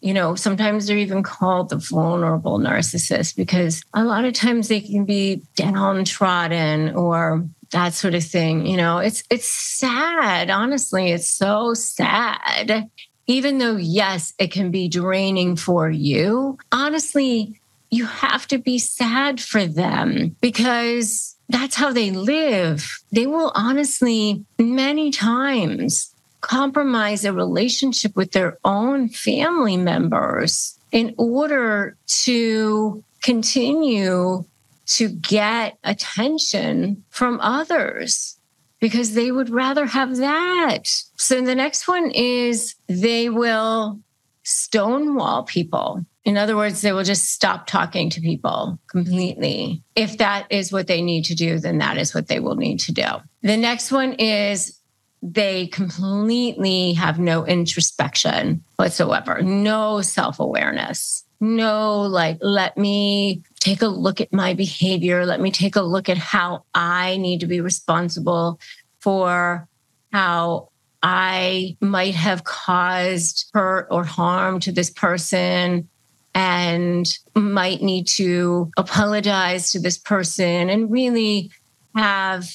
You know, sometimes they're even called the vulnerable narcissist because a lot of times they can be downtrodden or that sort of thing. You know, it's it's sad. Honestly, it's so sad even though, yes, it can be draining for you, honestly, you have to be sad for them because that's how they live. They will honestly, many times, compromise a relationship with their own family members in order to continue to get attention from others because they would rather have that. So the next one is they will stonewall people. In other words, they will just stop talking to people completely. If that is what they need to do, then that is what they will need to do. The next one is they completely have no introspection whatsoever, no self awareness, no, like, let me take a look at my behavior. Let me take a look at how I need to be responsible for how I might have caused hurt or harm to this person and might need to apologize to this person and really have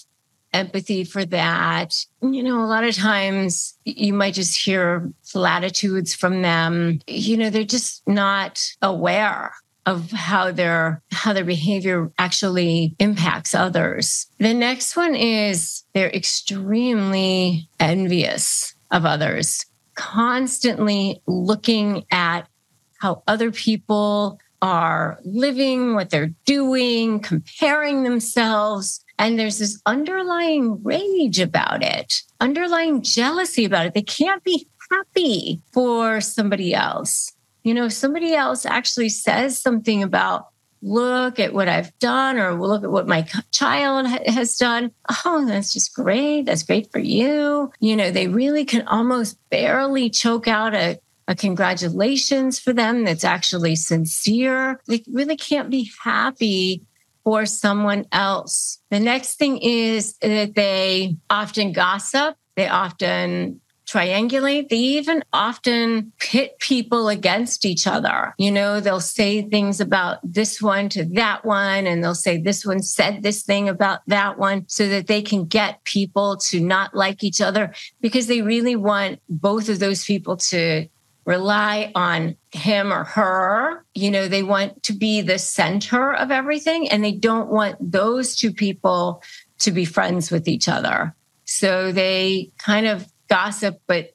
empathy for that. You know, a lot of times you might just hear platitudes from them. You know, they're just not aware of how their how their behavior actually impacts others. The next one is they're extremely envious of others, constantly looking at how other people are living, what they're doing, comparing themselves. And there's this underlying rage about it, underlying jealousy about it. They can't be happy for somebody else. You know, if somebody else actually says something about, look at what I've done or look at what my child has done. Oh, that's just great. That's great for you. You know, they really can almost barely choke out a, a congratulations for them that's actually sincere. They really can't be happy for someone else. The next thing is that they often gossip. They often triangulate. They even often pit people against each other. You know, they'll say things about this one to that one, and they'll say this one said this thing about that one so that they can get people to not like each other because they really want both of those people to rely on him or her. You know, they want to be the center of everything and they don't want those two people to be friends with each other. So they kind of gossip, but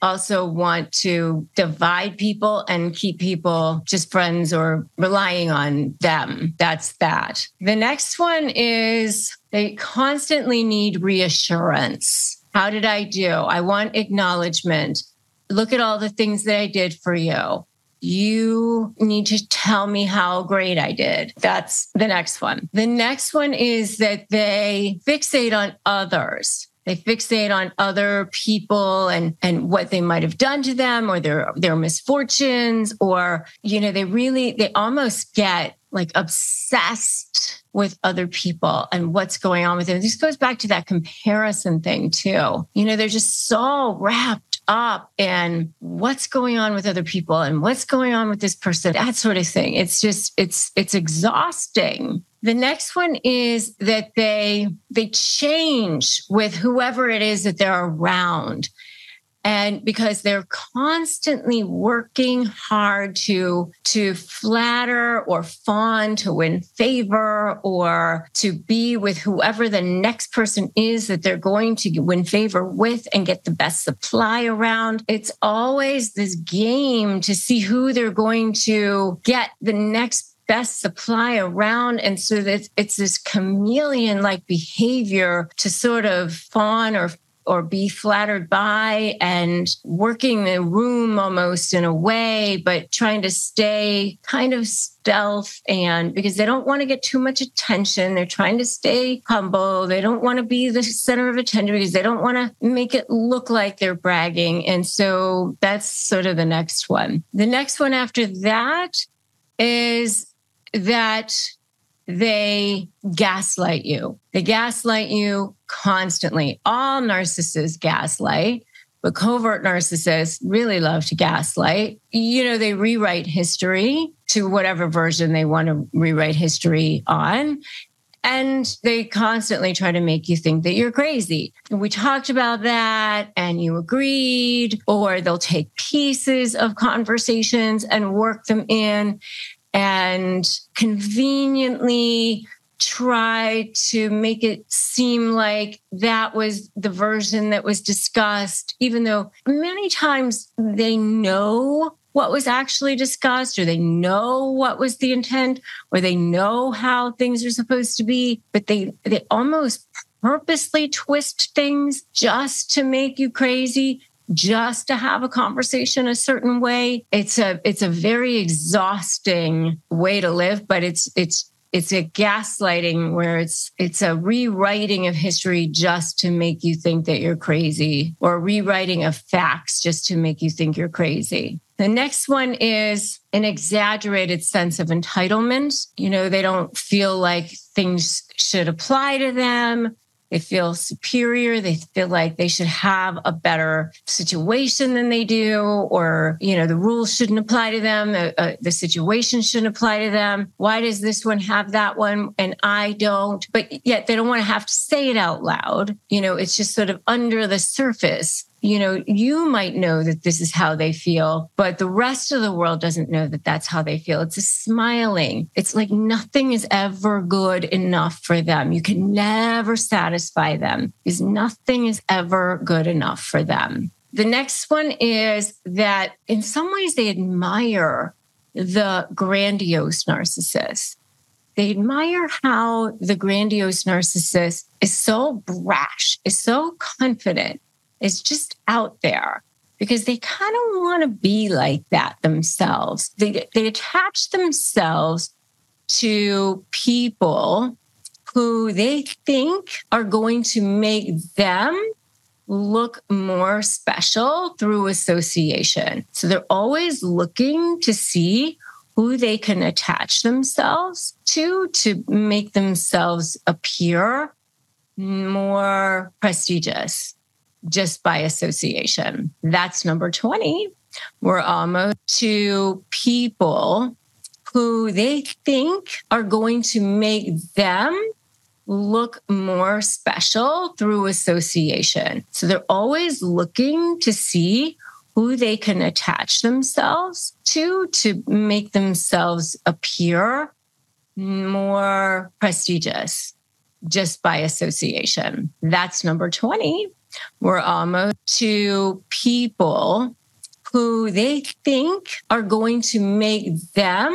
also want to divide people and keep people just friends or relying on them. That's that. The next one is they constantly need reassurance. How did I do? I want acknowledgement. Look at all the things that I did for you. You need to tell me how great I did. That's the next one. The next one is that they fixate on others they fixate on other people and and what they might have done to them or their their misfortunes or you know they really they almost get like obsessed with other people and what's going on with them. This goes back to that comparison thing too. You know, they're just so wrapped up and what's going on with other people and what's going on with this person, that sort of thing. It's just it's it's exhausting the next one is that they they change with whoever it is that they're around. And because they're constantly working hard to, to flatter or fawn to win favor or to be with whoever the next person is that they're going to win favor with and get the best supply around. It's always this game to see who they're going to get the next best supply around. And so that it's this chameleon like behavior to sort of fawn or or be flattered by and working the room almost in a way, but trying to stay kind of stealth and because they don't want to get too much attention. They're trying to stay humble. They don't want to be the center of attention because they don't want to make it look like they're bragging. And so that's sort of the next one. The next one after that is that they gaslight you. They gaslight you constantly. All narcissists gaslight, but covert narcissists really love to gaslight. You know, they rewrite history to whatever version they want to rewrite history on. And they constantly try to make you think that you're crazy. We talked about that and you agreed, or they'll take pieces of conversations and work them in and conveniently try to make it seem like that was the version that was discussed, even though many times they know what was actually discussed or they know what was the intent or they know how things are supposed to be but they they almost purposely twist things just to make you crazy just to have a conversation a certain way it's a it's a very exhausting way to live but it's it's it's a gaslighting where it's it's a rewriting of history just to make you think that you're crazy or rewriting of facts just to make you think you're crazy the next one is an exaggerated sense of entitlement. You know, they don't feel like things should apply to them. They feel superior. They feel like they should have a better situation than they do, or, you know, the rules shouldn't apply to them. The, uh, the situation shouldn't apply to them. Why does this one have that one and I don't? But yet they don't want to have to say it out loud. You know, it's just sort of under the surface you know, you might know that this is how they feel, but the rest of the world doesn't know that that's how they feel. It's a smiling. It's like nothing is ever good enough for them. You can never satisfy them because nothing is ever good enough for them. The next one is that in some ways they admire the grandiose narcissist. They admire how the grandiose narcissist is so brash, is so confident, is just out there because they kind of want to be like that themselves. They, they attach themselves to people who they think are going to make them look more special through association. So they're always looking to see who they can attach themselves to to make themselves appear more prestigious just by association. That's number 20. We're almost to people who they think are going to make them look more special through association. So they're always looking to see who they can attach themselves to to make themselves appear more prestigious just by association. That's number 20 we're almost to people who they think are going to make them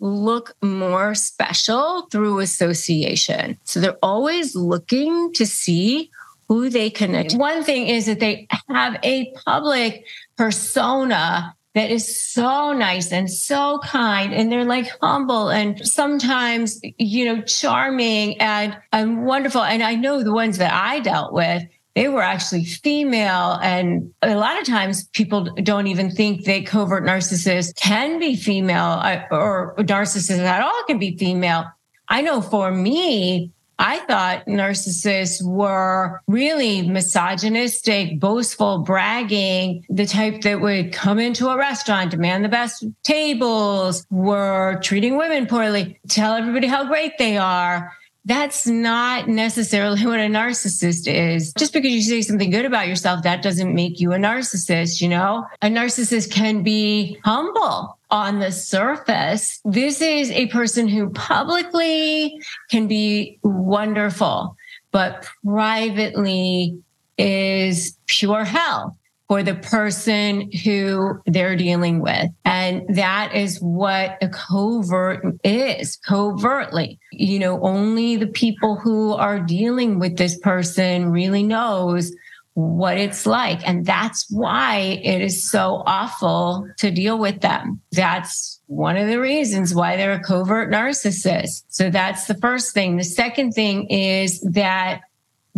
look more special through association. So they're always looking to see who they connect. One thing is that they have a public persona that is so nice and so kind and they're like humble and sometimes you know charming and and wonderful and i know the ones that i dealt with they were actually female. And a lot of times people don't even think that covert narcissists can be female uh, or narcissists at all can be female. I know for me, I thought narcissists were really misogynistic, boastful, bragging, the type that would come into a restaurant, demand the best tables, were treating women poorly, tell everybody how great they are that's not necessarily what a narcissist is. Just because you say something good about yourself, that doesn't make you a narcissist, you know? A narcissist can be humble on the surface. This is a person who publicly can be wonderful, but privately is pure hell for the person who they're dealing with. And that is what a covert is covertly. You know, only the people who are dealing with this person really knows what it's like. And that's why it is so awful to deal with them. That's one of the reasons why they're a covert narcissist. So that's the first thing. The second thing is that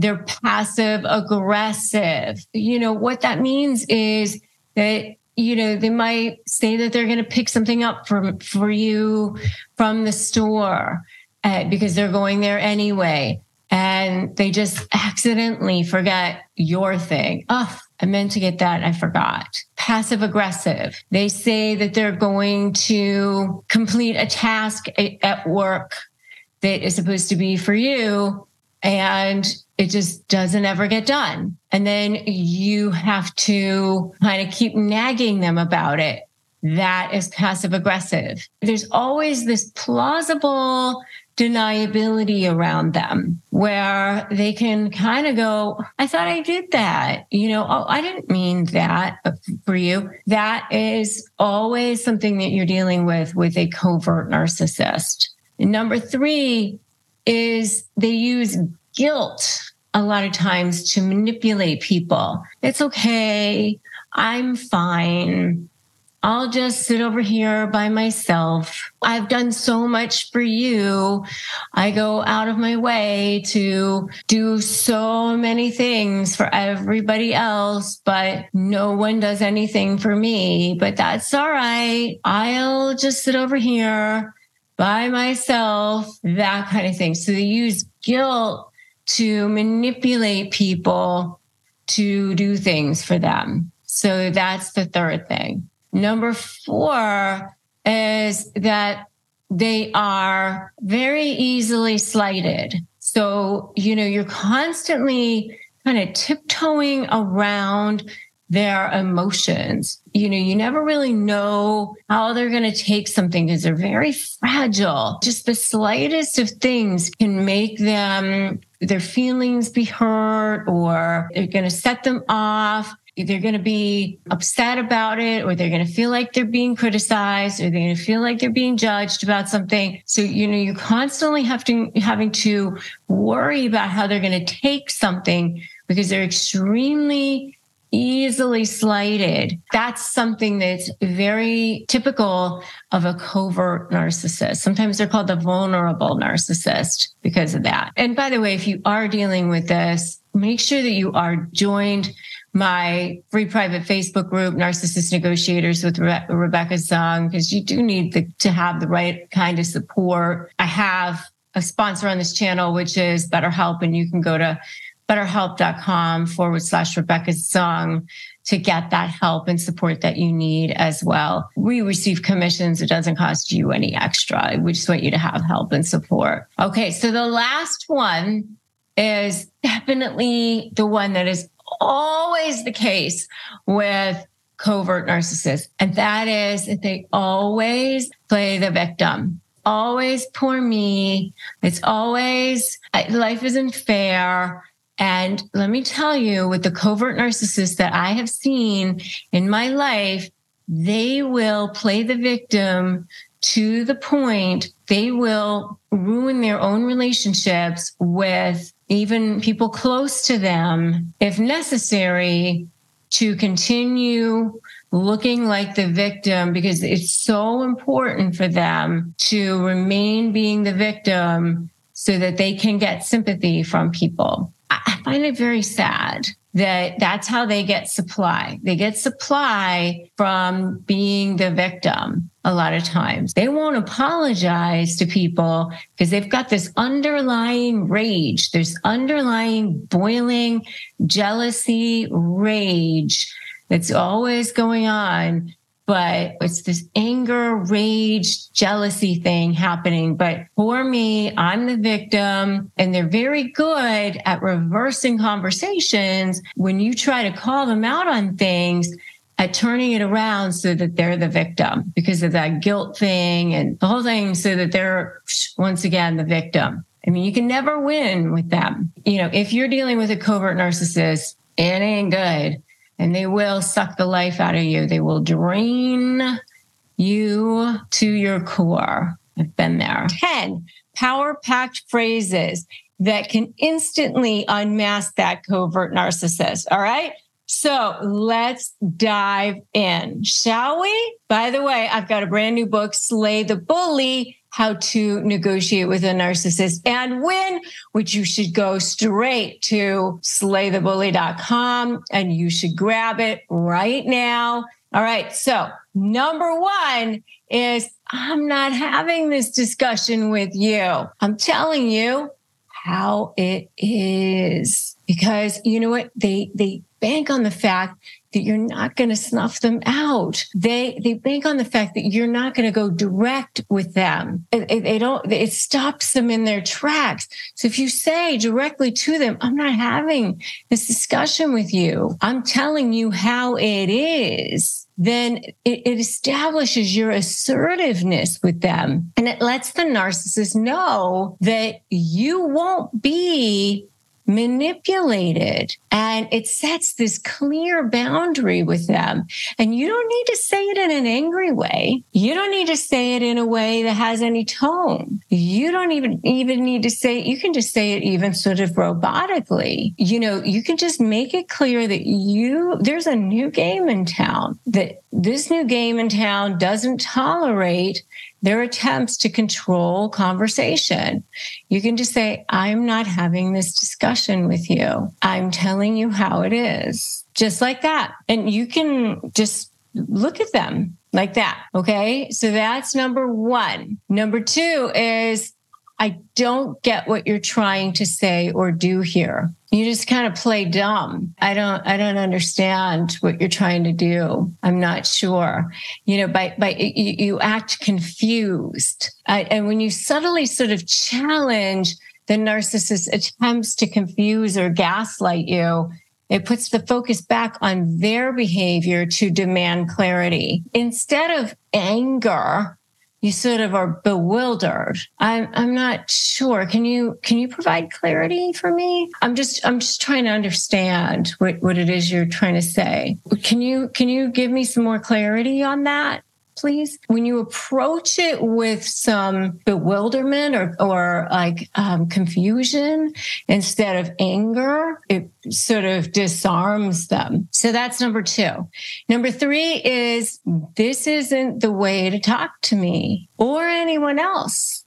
they're passive aggressive. You know, what that means is that you know they might say that they're going to pick something up for for you from the store uh, because they're going there anyway and they just accidentally forget your thing. Oh i meant to get that i forgot. Passive aggressive. They say that they're going to complete a task at work that is supposed to be for you and it just doesn't ever get done. And then you have to kind of keep nagging them about it. That is passive aggressive. There's always this plausible deniability around them where they can kind of go, I thought I did that. You know, oh, I didn't mean that for you. That is always something that you're dealing with with a covert narcissist. Number three is they use guilt a lot of times to manipulate people. It's okay. I'm fine. I'll just sit over here by myself. I've done so much for you. I go out of my way to do so many things for everybody else, but no one does anything for me. But that's all right. I'll just sit over here by myself, that kind of thing. So they use guilt to manipulate people to do things for them. So that's the third thing. Number four is that they are very easily slighted. So, you know, you're constantly kind of tiptoeing around their emotions. You know, you never really know how they're going to take something because they're very fragile. Just the slightest of things can make them, their feelings be hurt or they're going to set them off they're going to be upset about it or they're going to feel like they're being criticized or they're going to feel like they're being judged about something so you know you constantly have to having to worry about how they're going to take something because they're extremely easily slighted. That's something that's very typical of a covert narcissist. Sometimes they're called the vulnerable narcissist because of that. And by the way, if you are dealing with this, make sure that you are joined my free private Facebook group, Narcissist Negotiators with Re- Rebecca Zung, because you do need the, to have the right kind of support. I have a sponsor on this channel, which is BetterHelp, and you can go to betterhelp.com forward slash Rebecca Zung to get that help and support that you need as well. We receive commissions. It doesn't cost you any extra. We just want you to have help and support. Okay. So the last one is definitely the one that is always the case with covert narcissists. And that is that they always play the victim. Always poor me. It's always life isn't fair. And let me tell you, with the covert narcissists that I have seen in my life, they will play the victim to the point they will ruin their own relationships with even people close to them, if necessary, to continue looking like the victim because it's so important for them to remain being the victim so that they can get sympathy from people. I find it very sad that that's how they get supply. They get supply from being the victim a lot of times. They won't apologize to people because they've got this underlying rage, there's underlying boiling jealousy, rage that's always going on but it's this anger, rage, jealousy thing happening. But for me, I'm the victim and they're very good at reversing conversations when you try to call them out on things at turning it around so that they're the victim because of that guilt thing and the whole thing so that they're once again the victim. I mean, you can never win with them. You know, if you're dealing with a covert narcissist, it ain't good and they will suck the life out of you. They will drain you to your core. I've been there. 10 power packed phrases that can instantly unmask that covert narcissist. All right. So let's dive in, shall we? By the way, I've got a brand new book, Slay the Bully how to negotiate with a narcissist and win, which you should go straight to slaythebully.com and you should grab it right now. All right. So number one is I'm not having this discussion with you. I'm telling you, how it is because you know what they they bank on the fact that you're not going to snuff them out. They they bank on the fact that you're not going to go direct with them. It, they don't. It stops them in their tracks. So if you say directly to them, "I'm not having this discussion with you. I'm telling you how it is," then it, it establishes your assertiveness with them, and it lets the narcissist know that you won't be manipulated. And it sets this clear boundary with them. And you don't need to say it in an angry way. You don't need to say it in a way that has any tone. You don't even, even need to say, you can just say it even sort of robotically. You know, you can just make it clear that you, there's a new game in town, that this new game in town doesn't tolerate their attempts to control conversation. You can just say, I'm not having this discussion with you. I'm telling you how it is, just like that. And you can just look at them like that. Okay. So that's number one. Number two is I don't get what you're trying to say or do here. You just kind of play dumb. I don't, I don't understand what you're trying to do. I'm not sure. You know, by, by, you, you act confused. I, and when you subtly sort of challenge the narcissist's attempts to confuse or gaslight you, it puts the focus back on their behavior to demand clarity instead of anger you sort of are bewildered. I'm I'm not sure. Can you can you provide clarity for me? I'm just I'm just trying to understand what, what it is you're trying to say. Can you can you give me some more clarity on that? Please? When you approach it with some bewilderment or, or like um, confusion instead of anger, it sort of disarms them. So that's number two. Number three is this isn't the way to talk to me or anyone else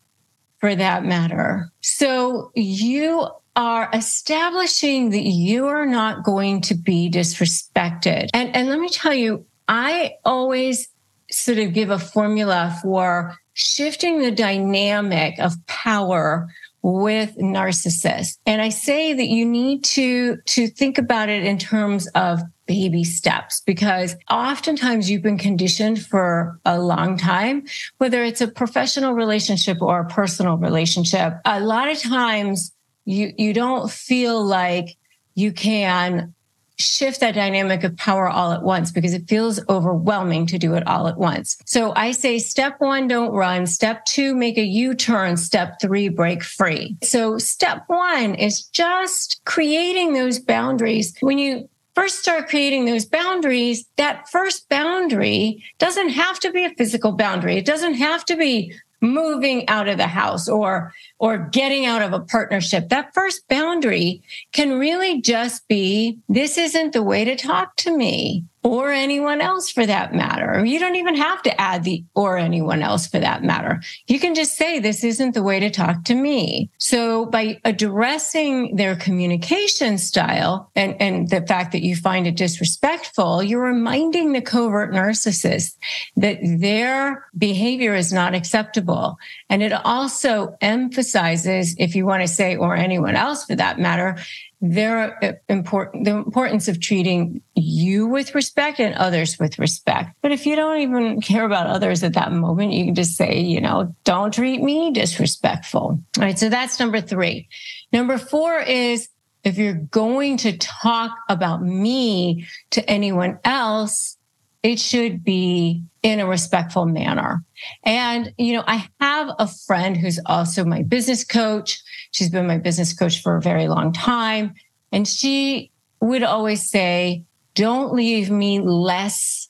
for that matter. So you are establishing that you are not going to be disrespected. And, and let me tell you, I always sort of give a formula for shifting the dynamic of power with narcissists. And I say that you need to, to think about it in terms of baby steps because oftentimes you've been conditioned for a long time, whether it's a professional relationship or a personal relationship. A lot of times you, you don't feel like you can shift that dynamic of power all at once because it feels overwhelming to do it all at once. So I say step one, don't run. Step two, make a U turn. Step three, break free. So step one is just creating those boundaries. When you first start creating those boundaries, that first boundary doesn't have to be a physical boundary. It doesn't have to be moving out of the house or or getting out of a partnership that first boundary can really just be this isn't the way to talk to me or anyone else for that matter. You don't even have to add the or anyone else for that matter. You can just say, this isn't the way to talk to me. So by addressing their communication style and, and the fact that you find it disrespectful, you're reminding the covert narcissist that their behavior is not acceptable. And it also emphasizes, if you want to say, or anyone else for that matter, their uh, important the importance of treating you with respect and others with respect. But if you don't even care about others at that moment, you can just say, you know, don't treat me disrespectful. All right. So that's number three. Number four is if you're going to talk about me to anyone else, it should be in a respectful manner. And, you know, I have a friend who's also my business coach. She's been my business coach for a very long time. And she would always say, don't leave me less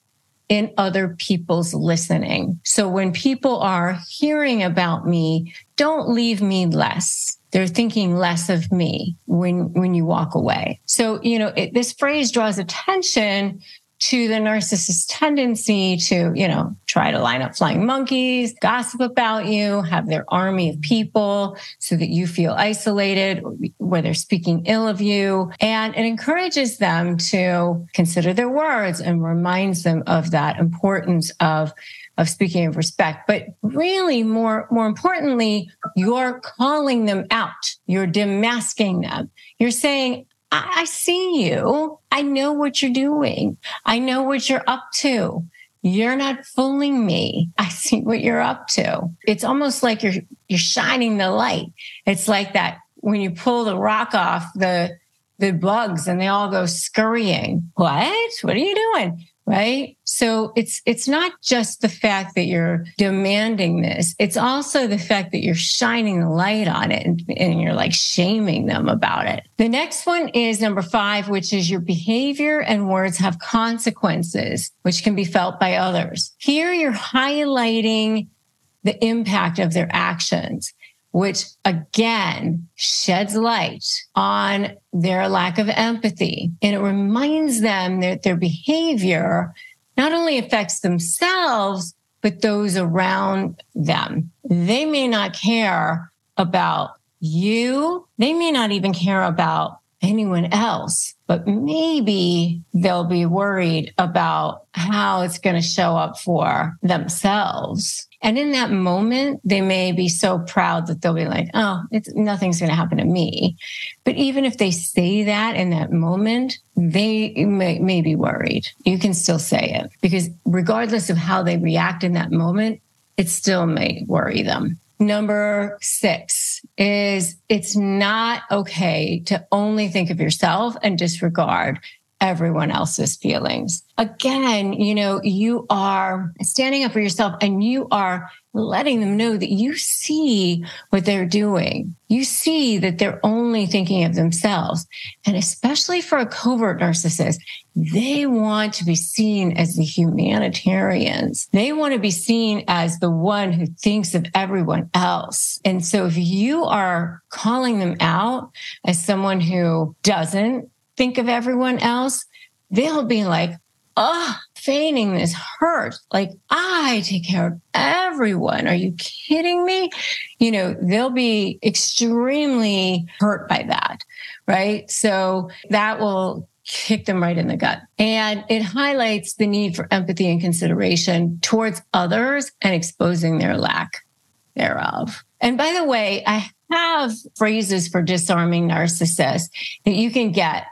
in other people's listening. So when people are hearing about me, don't leave me less. They're thinking less of me when, when you walk away. So, you know, it, this phrase draws attention to the narcissist's tendency to, you know, try to line up flying monkeys, gossip about you, have their army of people so that you feel isolated, where they're speaking ill of you. And it encourages them to consider their words and reminds them of that importance of of speaking of respect, but really more, more importantly, you're calling them out. You're demasking them. You're saying, I, I see you. I know what you're doing. I know what you're up to. You're not fooling me. I see what you're up to. It's almost like you're you're shining the light. It's like that when you pull the rock off the the bugs and they all go scurrying. What? What are you doing? Right? So it's it's not just the fact that you're demanding this it's also the fact that you're shining the light on it and, and, you're like shaming them about it. The next one is number five which is your behavior and words have consequences which can be felt by others. Here you're highlighting the impact of their actions which again sheds light on their lack of empathy. And it reminds them that their behavior not only affects themselves, but those around them. They may not care about you. They may not even care about anyone else, but maybe they'll be worried about how it's going to show up for themselves. And in that moment, they may be so proud that they'll be like, oh, it's nothing's going to happen to me. But even if they say that in that moment, they may, may be worried. You can still say it because regardless of how they react in that moment, it still may worry them. Number six is it's not okay to only think of yourself and disregard everyone else's feelings. Again, you know, you are standing up for yourself and you are letting them know that you see what they're doing. You see that they're only thinking of themselves. And especially for a covert narcissist, they want to be seen as the humanitarians. They want to be seen as the one who thinks of everyone else. And so if you are calling them out as someone who doesn't think of everyone else, they'll be like, oh, feigning this hurt. Like, I take care of everyone. Are you kidding me? You know, they'll be extremely hurt by that. Right. So that will kick them right in the gut. And it highlights the need for empathy and consideration towards others and exposing their lack thereof. And by the way, I have phrases for disarming narcissists that you can get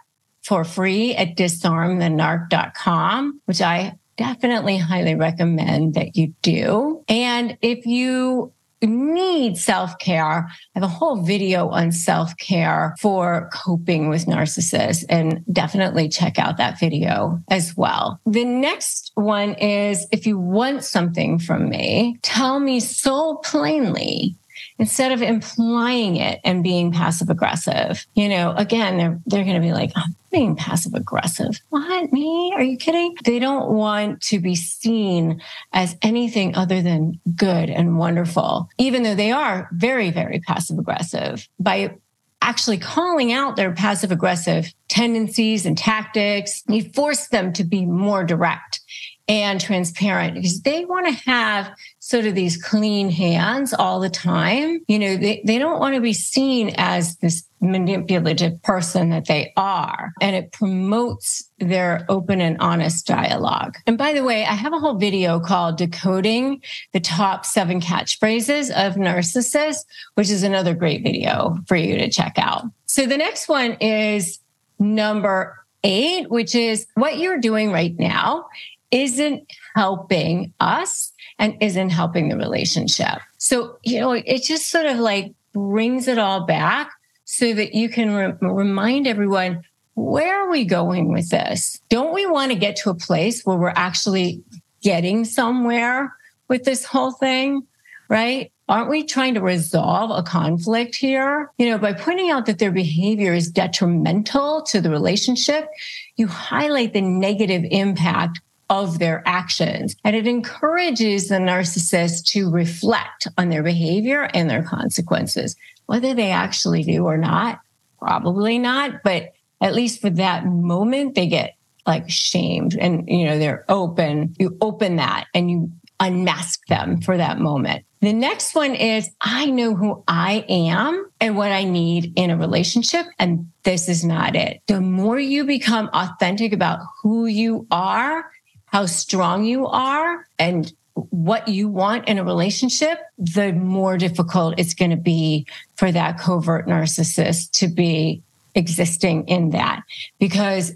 for free at disarmthenarc.com, which I definitely highly recommend that you do. And if you need self care, I have a whole video on self care for coping with narcissists, and definitely check out that video as well. The next one is if you want something from me, tell me so plainly instead of implying it and being passive aggressive. You know, again, they're they're going to be like, I'm being passive aggressive. What me? Are you kidding? They don't want to be seen as anything other than good and wonderful, even though they are very, very passive aggressive. By actually calling out their passive aggressive tendencies and tactics, you force them to be more direct and transparent because they want to have sort of these clean hands all the time. You know, they, they don't want to be seen as this manipulative person that they are. And it promotes their open and honest dialogue. And by the way, I have a whole video called Decoding the Top Seven Catchphrases of Narcissists, which is another great video for you to check out. So the next one is number eight, which is what you're doing right now isn't helping us and isn't helping the relationship. So, you know, it just sort of like brings it all back so that you can re- remind everyone where are we going with this? Don't we want to get to a place where we're actually getting somewhere with this whole thing? Right? Aren't we trying to resolve a conflict here? You know, by pointing out that their behavior is detrimental to the relationship, you highlight the negative impact of their actions. And it encourages the narcissist to reflect on their behavior and their consequences, whether they actually do or not. Probably not, but at least for that moment, they get like shamed and, you know, they're open. You open that and you unmask them for that moment. The next one is I know who I am and what I need in a relationship. And this is not it. The more you become authentic about who you are, how strong you are and what you want in a relationship, the more difficult it's going to be for that covert narcissist to be existing in that because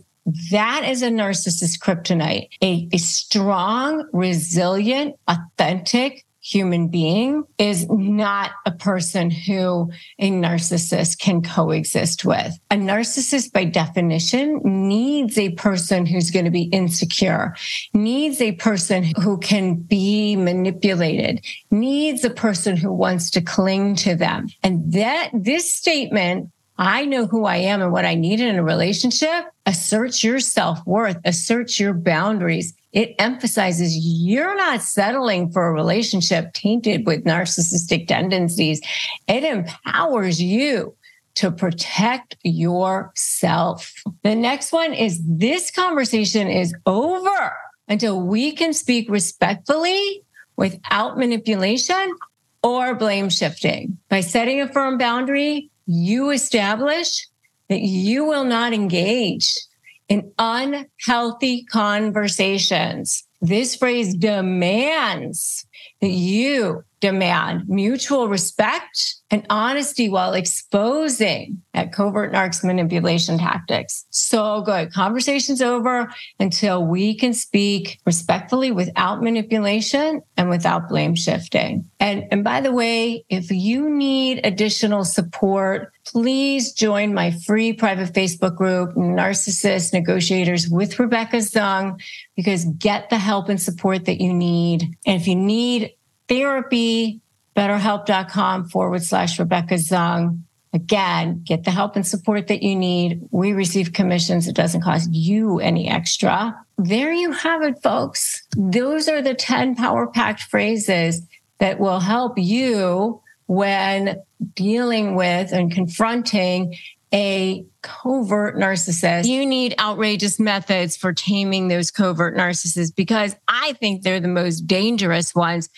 that is a narcissist kryptonite. A, a strong, resilient, authentic, human being is not a person who a narcissist can coexist with. A narcissist, by definition, needs a person who's going to be insecure, needs a person who can be manipulated, needs a person who wants to cling to them. And that this statement I know who I am and what I need in a relationship. Assert your self worth, assert your boundaries. It emphasizes you're not settling for a relationship tainted with narcissistic tendencies. It empowers you to protect yourself. The next one is this conversation is over until we can speak respectfully without manipulation or blame shifting. By setting a firm boundary, you establish that you will not engage in unhealthy conversations. This phrase demands that you demand mutual respect and honesty while exposing at covert narcs manipulation tactics. So good. Conversation's over until we can speak respectfully without manipulation and without blame shifting. And, and by the way, if you need additional support, please join my free private Facebook group, Narcissist Negotiators with Rebecca Zung, because get the help and support that you need. And if you need therapy, betterhelp.com forward slash Rebecca Zung. Again, get the help and support that you need. We receive commissions. It doesn't cost you any extra. There you have it, folks. Those are the 10 power packed phrases that will help you when dealing with and confronting a covert narcissist. You need outrageous methods for taming those covert narcissists because I think they're the most dangerous ones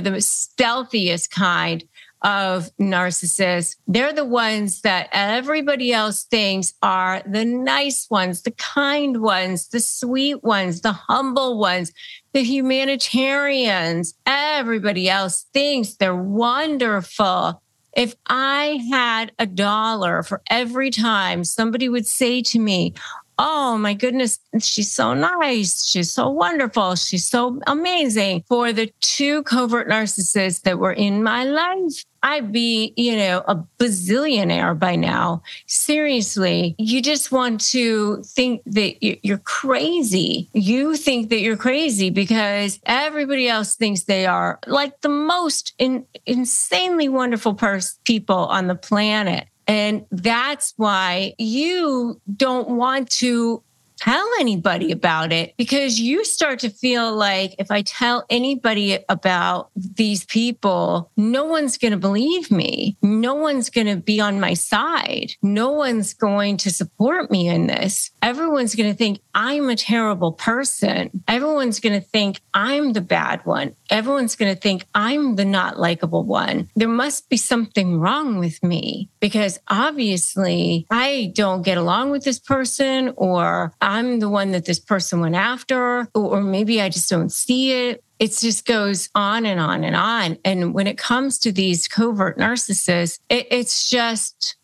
they're the stealthiest kind of narcissists. They're the ones that everybody else thinks are the nice ones, the kind ones, the sweet ones, the humble ones, the humanitarians. Everybody else thinks they're wonderful. If I had a dollar for every time somebody would say to me, oh my goodness, she's so nice. She's so wonderful. She's so amazing. For the two covert narcissists that were in my life, I'd be, you know, a bazillionaire by now. Seriously, you just want to think that you're crazy. You think that you're crazy because everybody else thinks they are like the most in, insanely wonderful pers- people on the planet. And that's why you don't want to tell anybody about it because you start to feel like if I tell anybody about these people, no one's going to believe me. No one's going to be on my side. No one's going to support me in this. Everyone's going to think I'm a terrible person. Everyone's going to think I'm the bad one. Everyone's going to think I'm the not likable one. There must be something wrong with me because obviously I don't get along with this person or I'm the one that this person went after, or maybe I just don't see it. It just goes on and on and on. And when it comes to these covert narcissists, it, it's just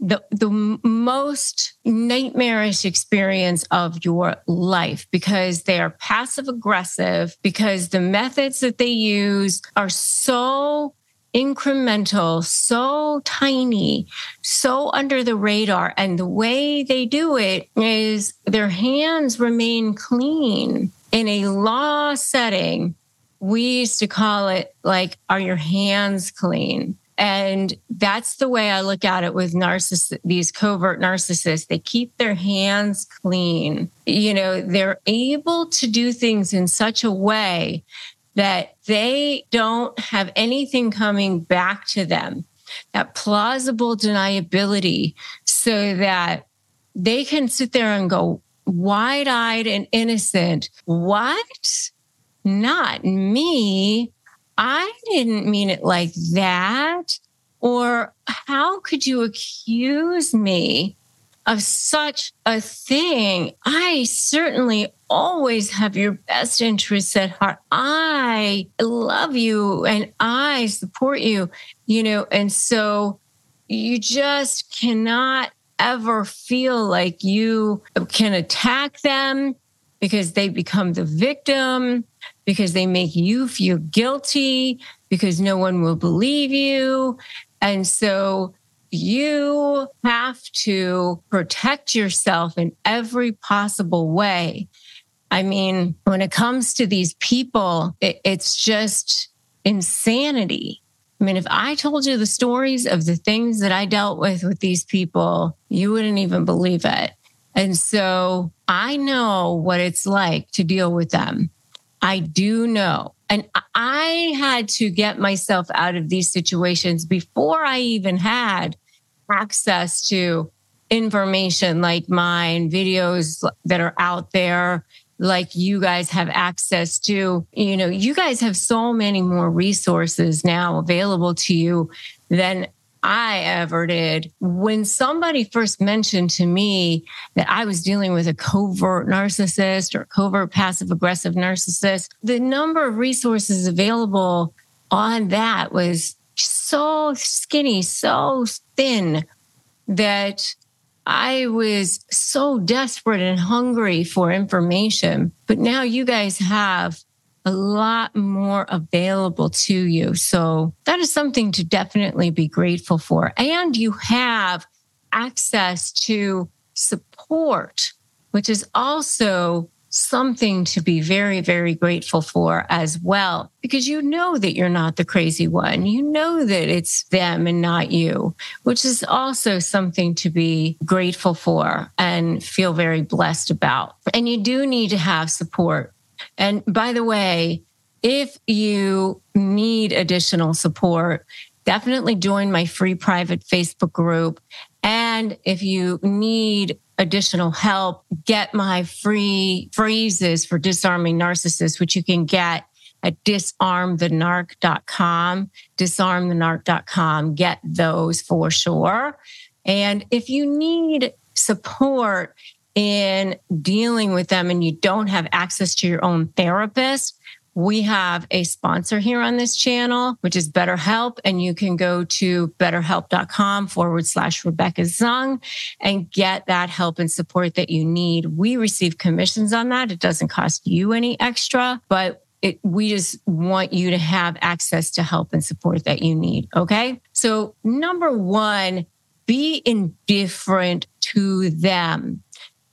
the the most nightmarish experience of your life because they are passive aggressive because the methods that they use are so incremental, so tiny, so under the radar. And the way they do it is their hands remain clean in a law setting. We used to call it like, are your hands clean? And that's the way I look at it with narcissists, these covert narcissists. They keep their hands clean. You know, they're able to do things in such a way that they don't have anything coming back to them, that plausible deniability, so that they can sit there and go wide eyed and innocent. What? Not me. I didn't mean it like that. Or how could you accuse me of such a thing. I certainly always have your best interests at heart. I love you and I support you, you know, and so you just cannot ever feel like you can attack them because they become the victim, because they make you feel guilty, because no one will believe you. And so you have to protect yourself in every possible way. I mean, when it comes to these people, it, it's just insanity. I mean, if I told you the stories of the things that I dealt with with these people, you wouldn't even believe it. And so I know what it's like to deal with them. I do know. And I had to get myself out of these situations before I even had access to information like mine, videos that are out there, like you guys have access to. You know, you guys have so many more resources now available to you than I ever did. When somebody first mentioned to me that I was dealing with a covert narcissist or covert passive aggressive narcissist, the number of resources available on that was so skinny, so thin that I was so desperate and hungry for information. But now you guys have a lot more available to you. So that is something to definitely be grateful for. And you have access to support, which is also something to be very, very grateful for as well, because you know that you're not the crazy one. You know that it's them and not you, which is also something to be grateful for and feel very blessed about. And you do need to have support and by the way, if you need additional support, definitely join my free private Facebook group. And if you need additional help, get my free phrases for disarming narcissists, which you can get at disarmthenarc.com, disarmthenarc.com. Get those for sure. And if you need support in dealing with them and you don't have access to your own therapist, we have a sponsor here on this channel, which is BetterHelp. And you can go to betterhelp.com forward slash Rebecca Zung and get that help and support that you need. We receive commissions on that. It doesn't cost you any extra, but it, we just want you to have access to help and support that you need. Okay. So, number one, be indifferent to them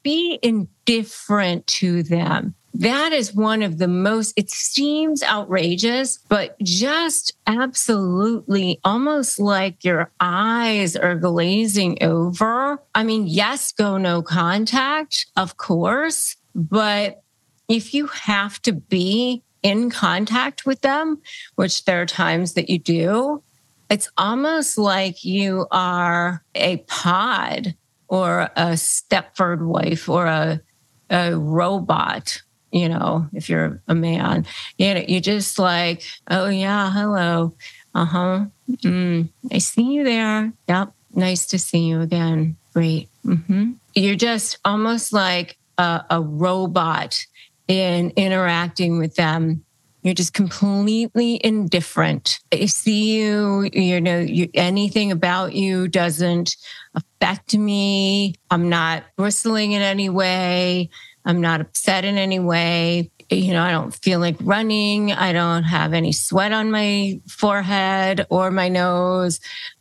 be indifferent to them. That is one of the most, it seems outrageous, but just absolutely almost like your eyes are glazing over. I mean, yes, go no contact, of course, but if you have to be in contact with them, which there are times that you do, it's almost like you are a pod or a Stepford wife or a, a robot, you know, if you're a man, you know, you're just like, oh, yeah, hello. Uh huh. Mm, I see you there. Yep. Nice to see you again. Great. Mm-hmm. You're just almost like a, a robot in interacting with them you're just completely indifferent. I see you, you know, you, anything about you doesn't affect me. I'm not bristling in any way. I'm not upset in any way. You know, I don't feel like running. I don't have any sweat on my forehead or my nose.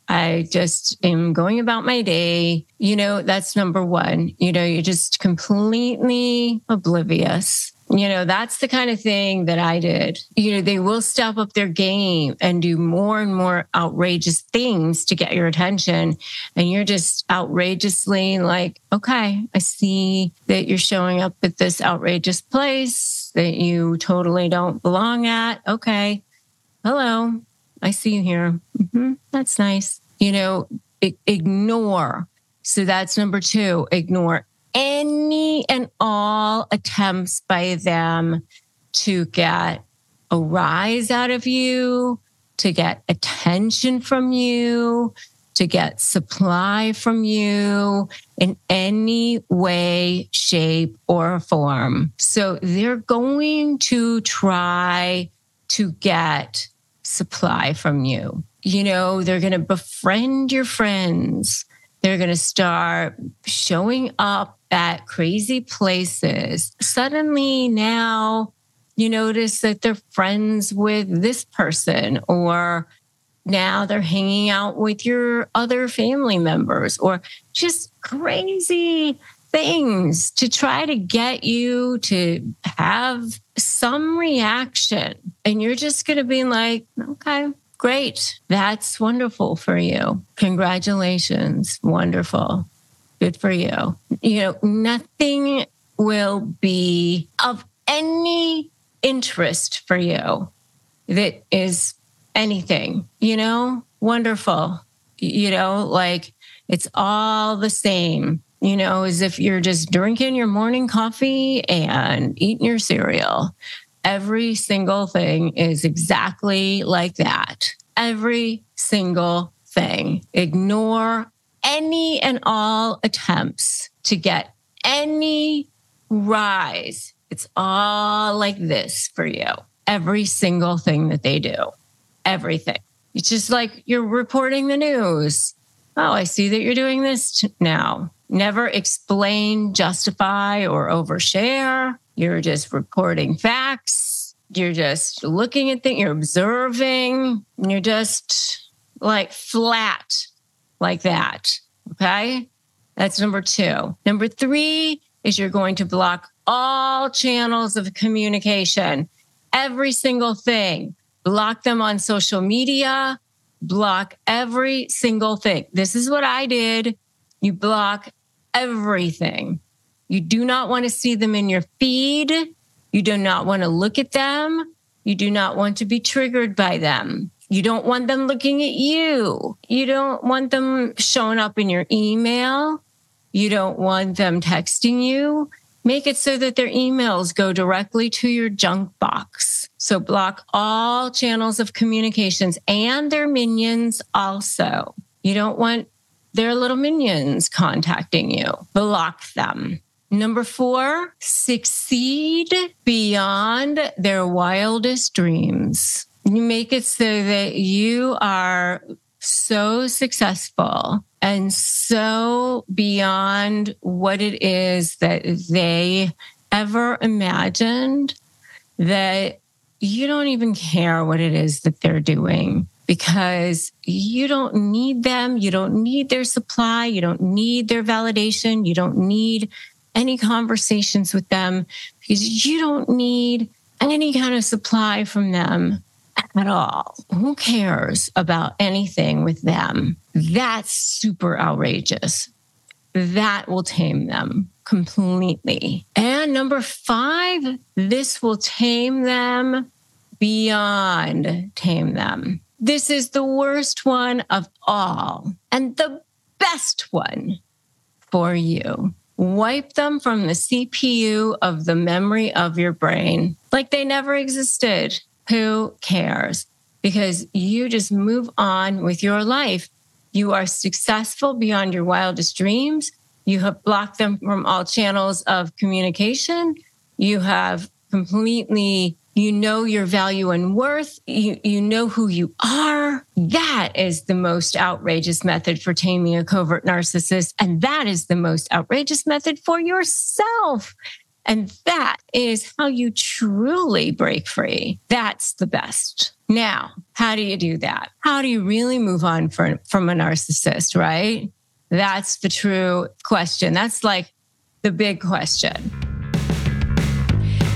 I just am going about my day. You know, that's number one. You know, you're just completely oblivious you know, that's the kind of thing that I did. You know, they will step up their game and do more and more outrageous things to get your attention. And you're just outrageously like, okay, I see that you're showing up at this outrageous place that you totally don't belong at. Okay. Hello. I see you here. Mm-hmm. That's nice. You know, ignore. So that's number two, ignore any and all attempts by them to get a rise out of you, to get attention from you, to get supply from you in any way, shape, or form. So they're going to try to get supply from you. You know, they're going to befriend your friends. They're going to start showing up at crazy places. Suddenly now you notice that they're friends with this person or now they're hanging out with your other family members or just crazy things to try to get you to have some reaction. And you're just going to be like, okay, great. That's wonderful for you. Congratulations. Wonderful. Good for you. You know, nothing will be of any interest for you that is anything, you know, wonderful. You know, like it's all the same, you know, as if you're just drinking your morning coffee and eating your cereal. Every single thing is exactly like that. Every single thing. Ignore any and all attempts to get any rise. It's all like this for you. Every single thing that they do everything. It's just like you're reporting the news. Oh, I see that you're doing this now. Never explain, justify, or overshare. You're just reporting facts. You're just looking at things, you're observing, you're just like flat like that. Okay. That's number two. Number three is you're going to block all channels of communication, every single thing block them on social media, block every single thing. This is what I did. You block everything. You do not want to see them in your feed. You do not want to look at them. You do not want to be triggered by them. You don't want them looking at you. You don't want them showing up in your email. You don't want them texting you. Make it so that their emails go directly to your junk box. So block all channels of communications and their minions also. You don't want their little minions contacting you. Block them. Number four, succeed beyond their wildest dreams. You make it so that you are so successful and so beyond what it is that they ever imagined that you don't even care what it is that they're doing because you don't need them. You don't need their supply. You don't need their validation. You don't need any conversations with them because you don't need any kind of supply from them at all. Who cares about anything with them? That's super outrageous. That will tame them completely. And number five, this will tame them beyond tame them. This is the worst one of all and the best one for you. Wipe them from the CPU of the memory of your brain like they never existed. Who cares? Because you just move on with your life. You are successful beyond your wildest dreams. You have blocked them from all channels of communication. You have completely, you know your value and worth. You, you know who you are. That is the most outrageous method for taming a covert narcissist. And that is the most outrageous method for yourself. And that is how you truly break free. That's the best. Now, how do you do that? How do you really move on from, from a narcissist, right? That's the true question. That's like the big question.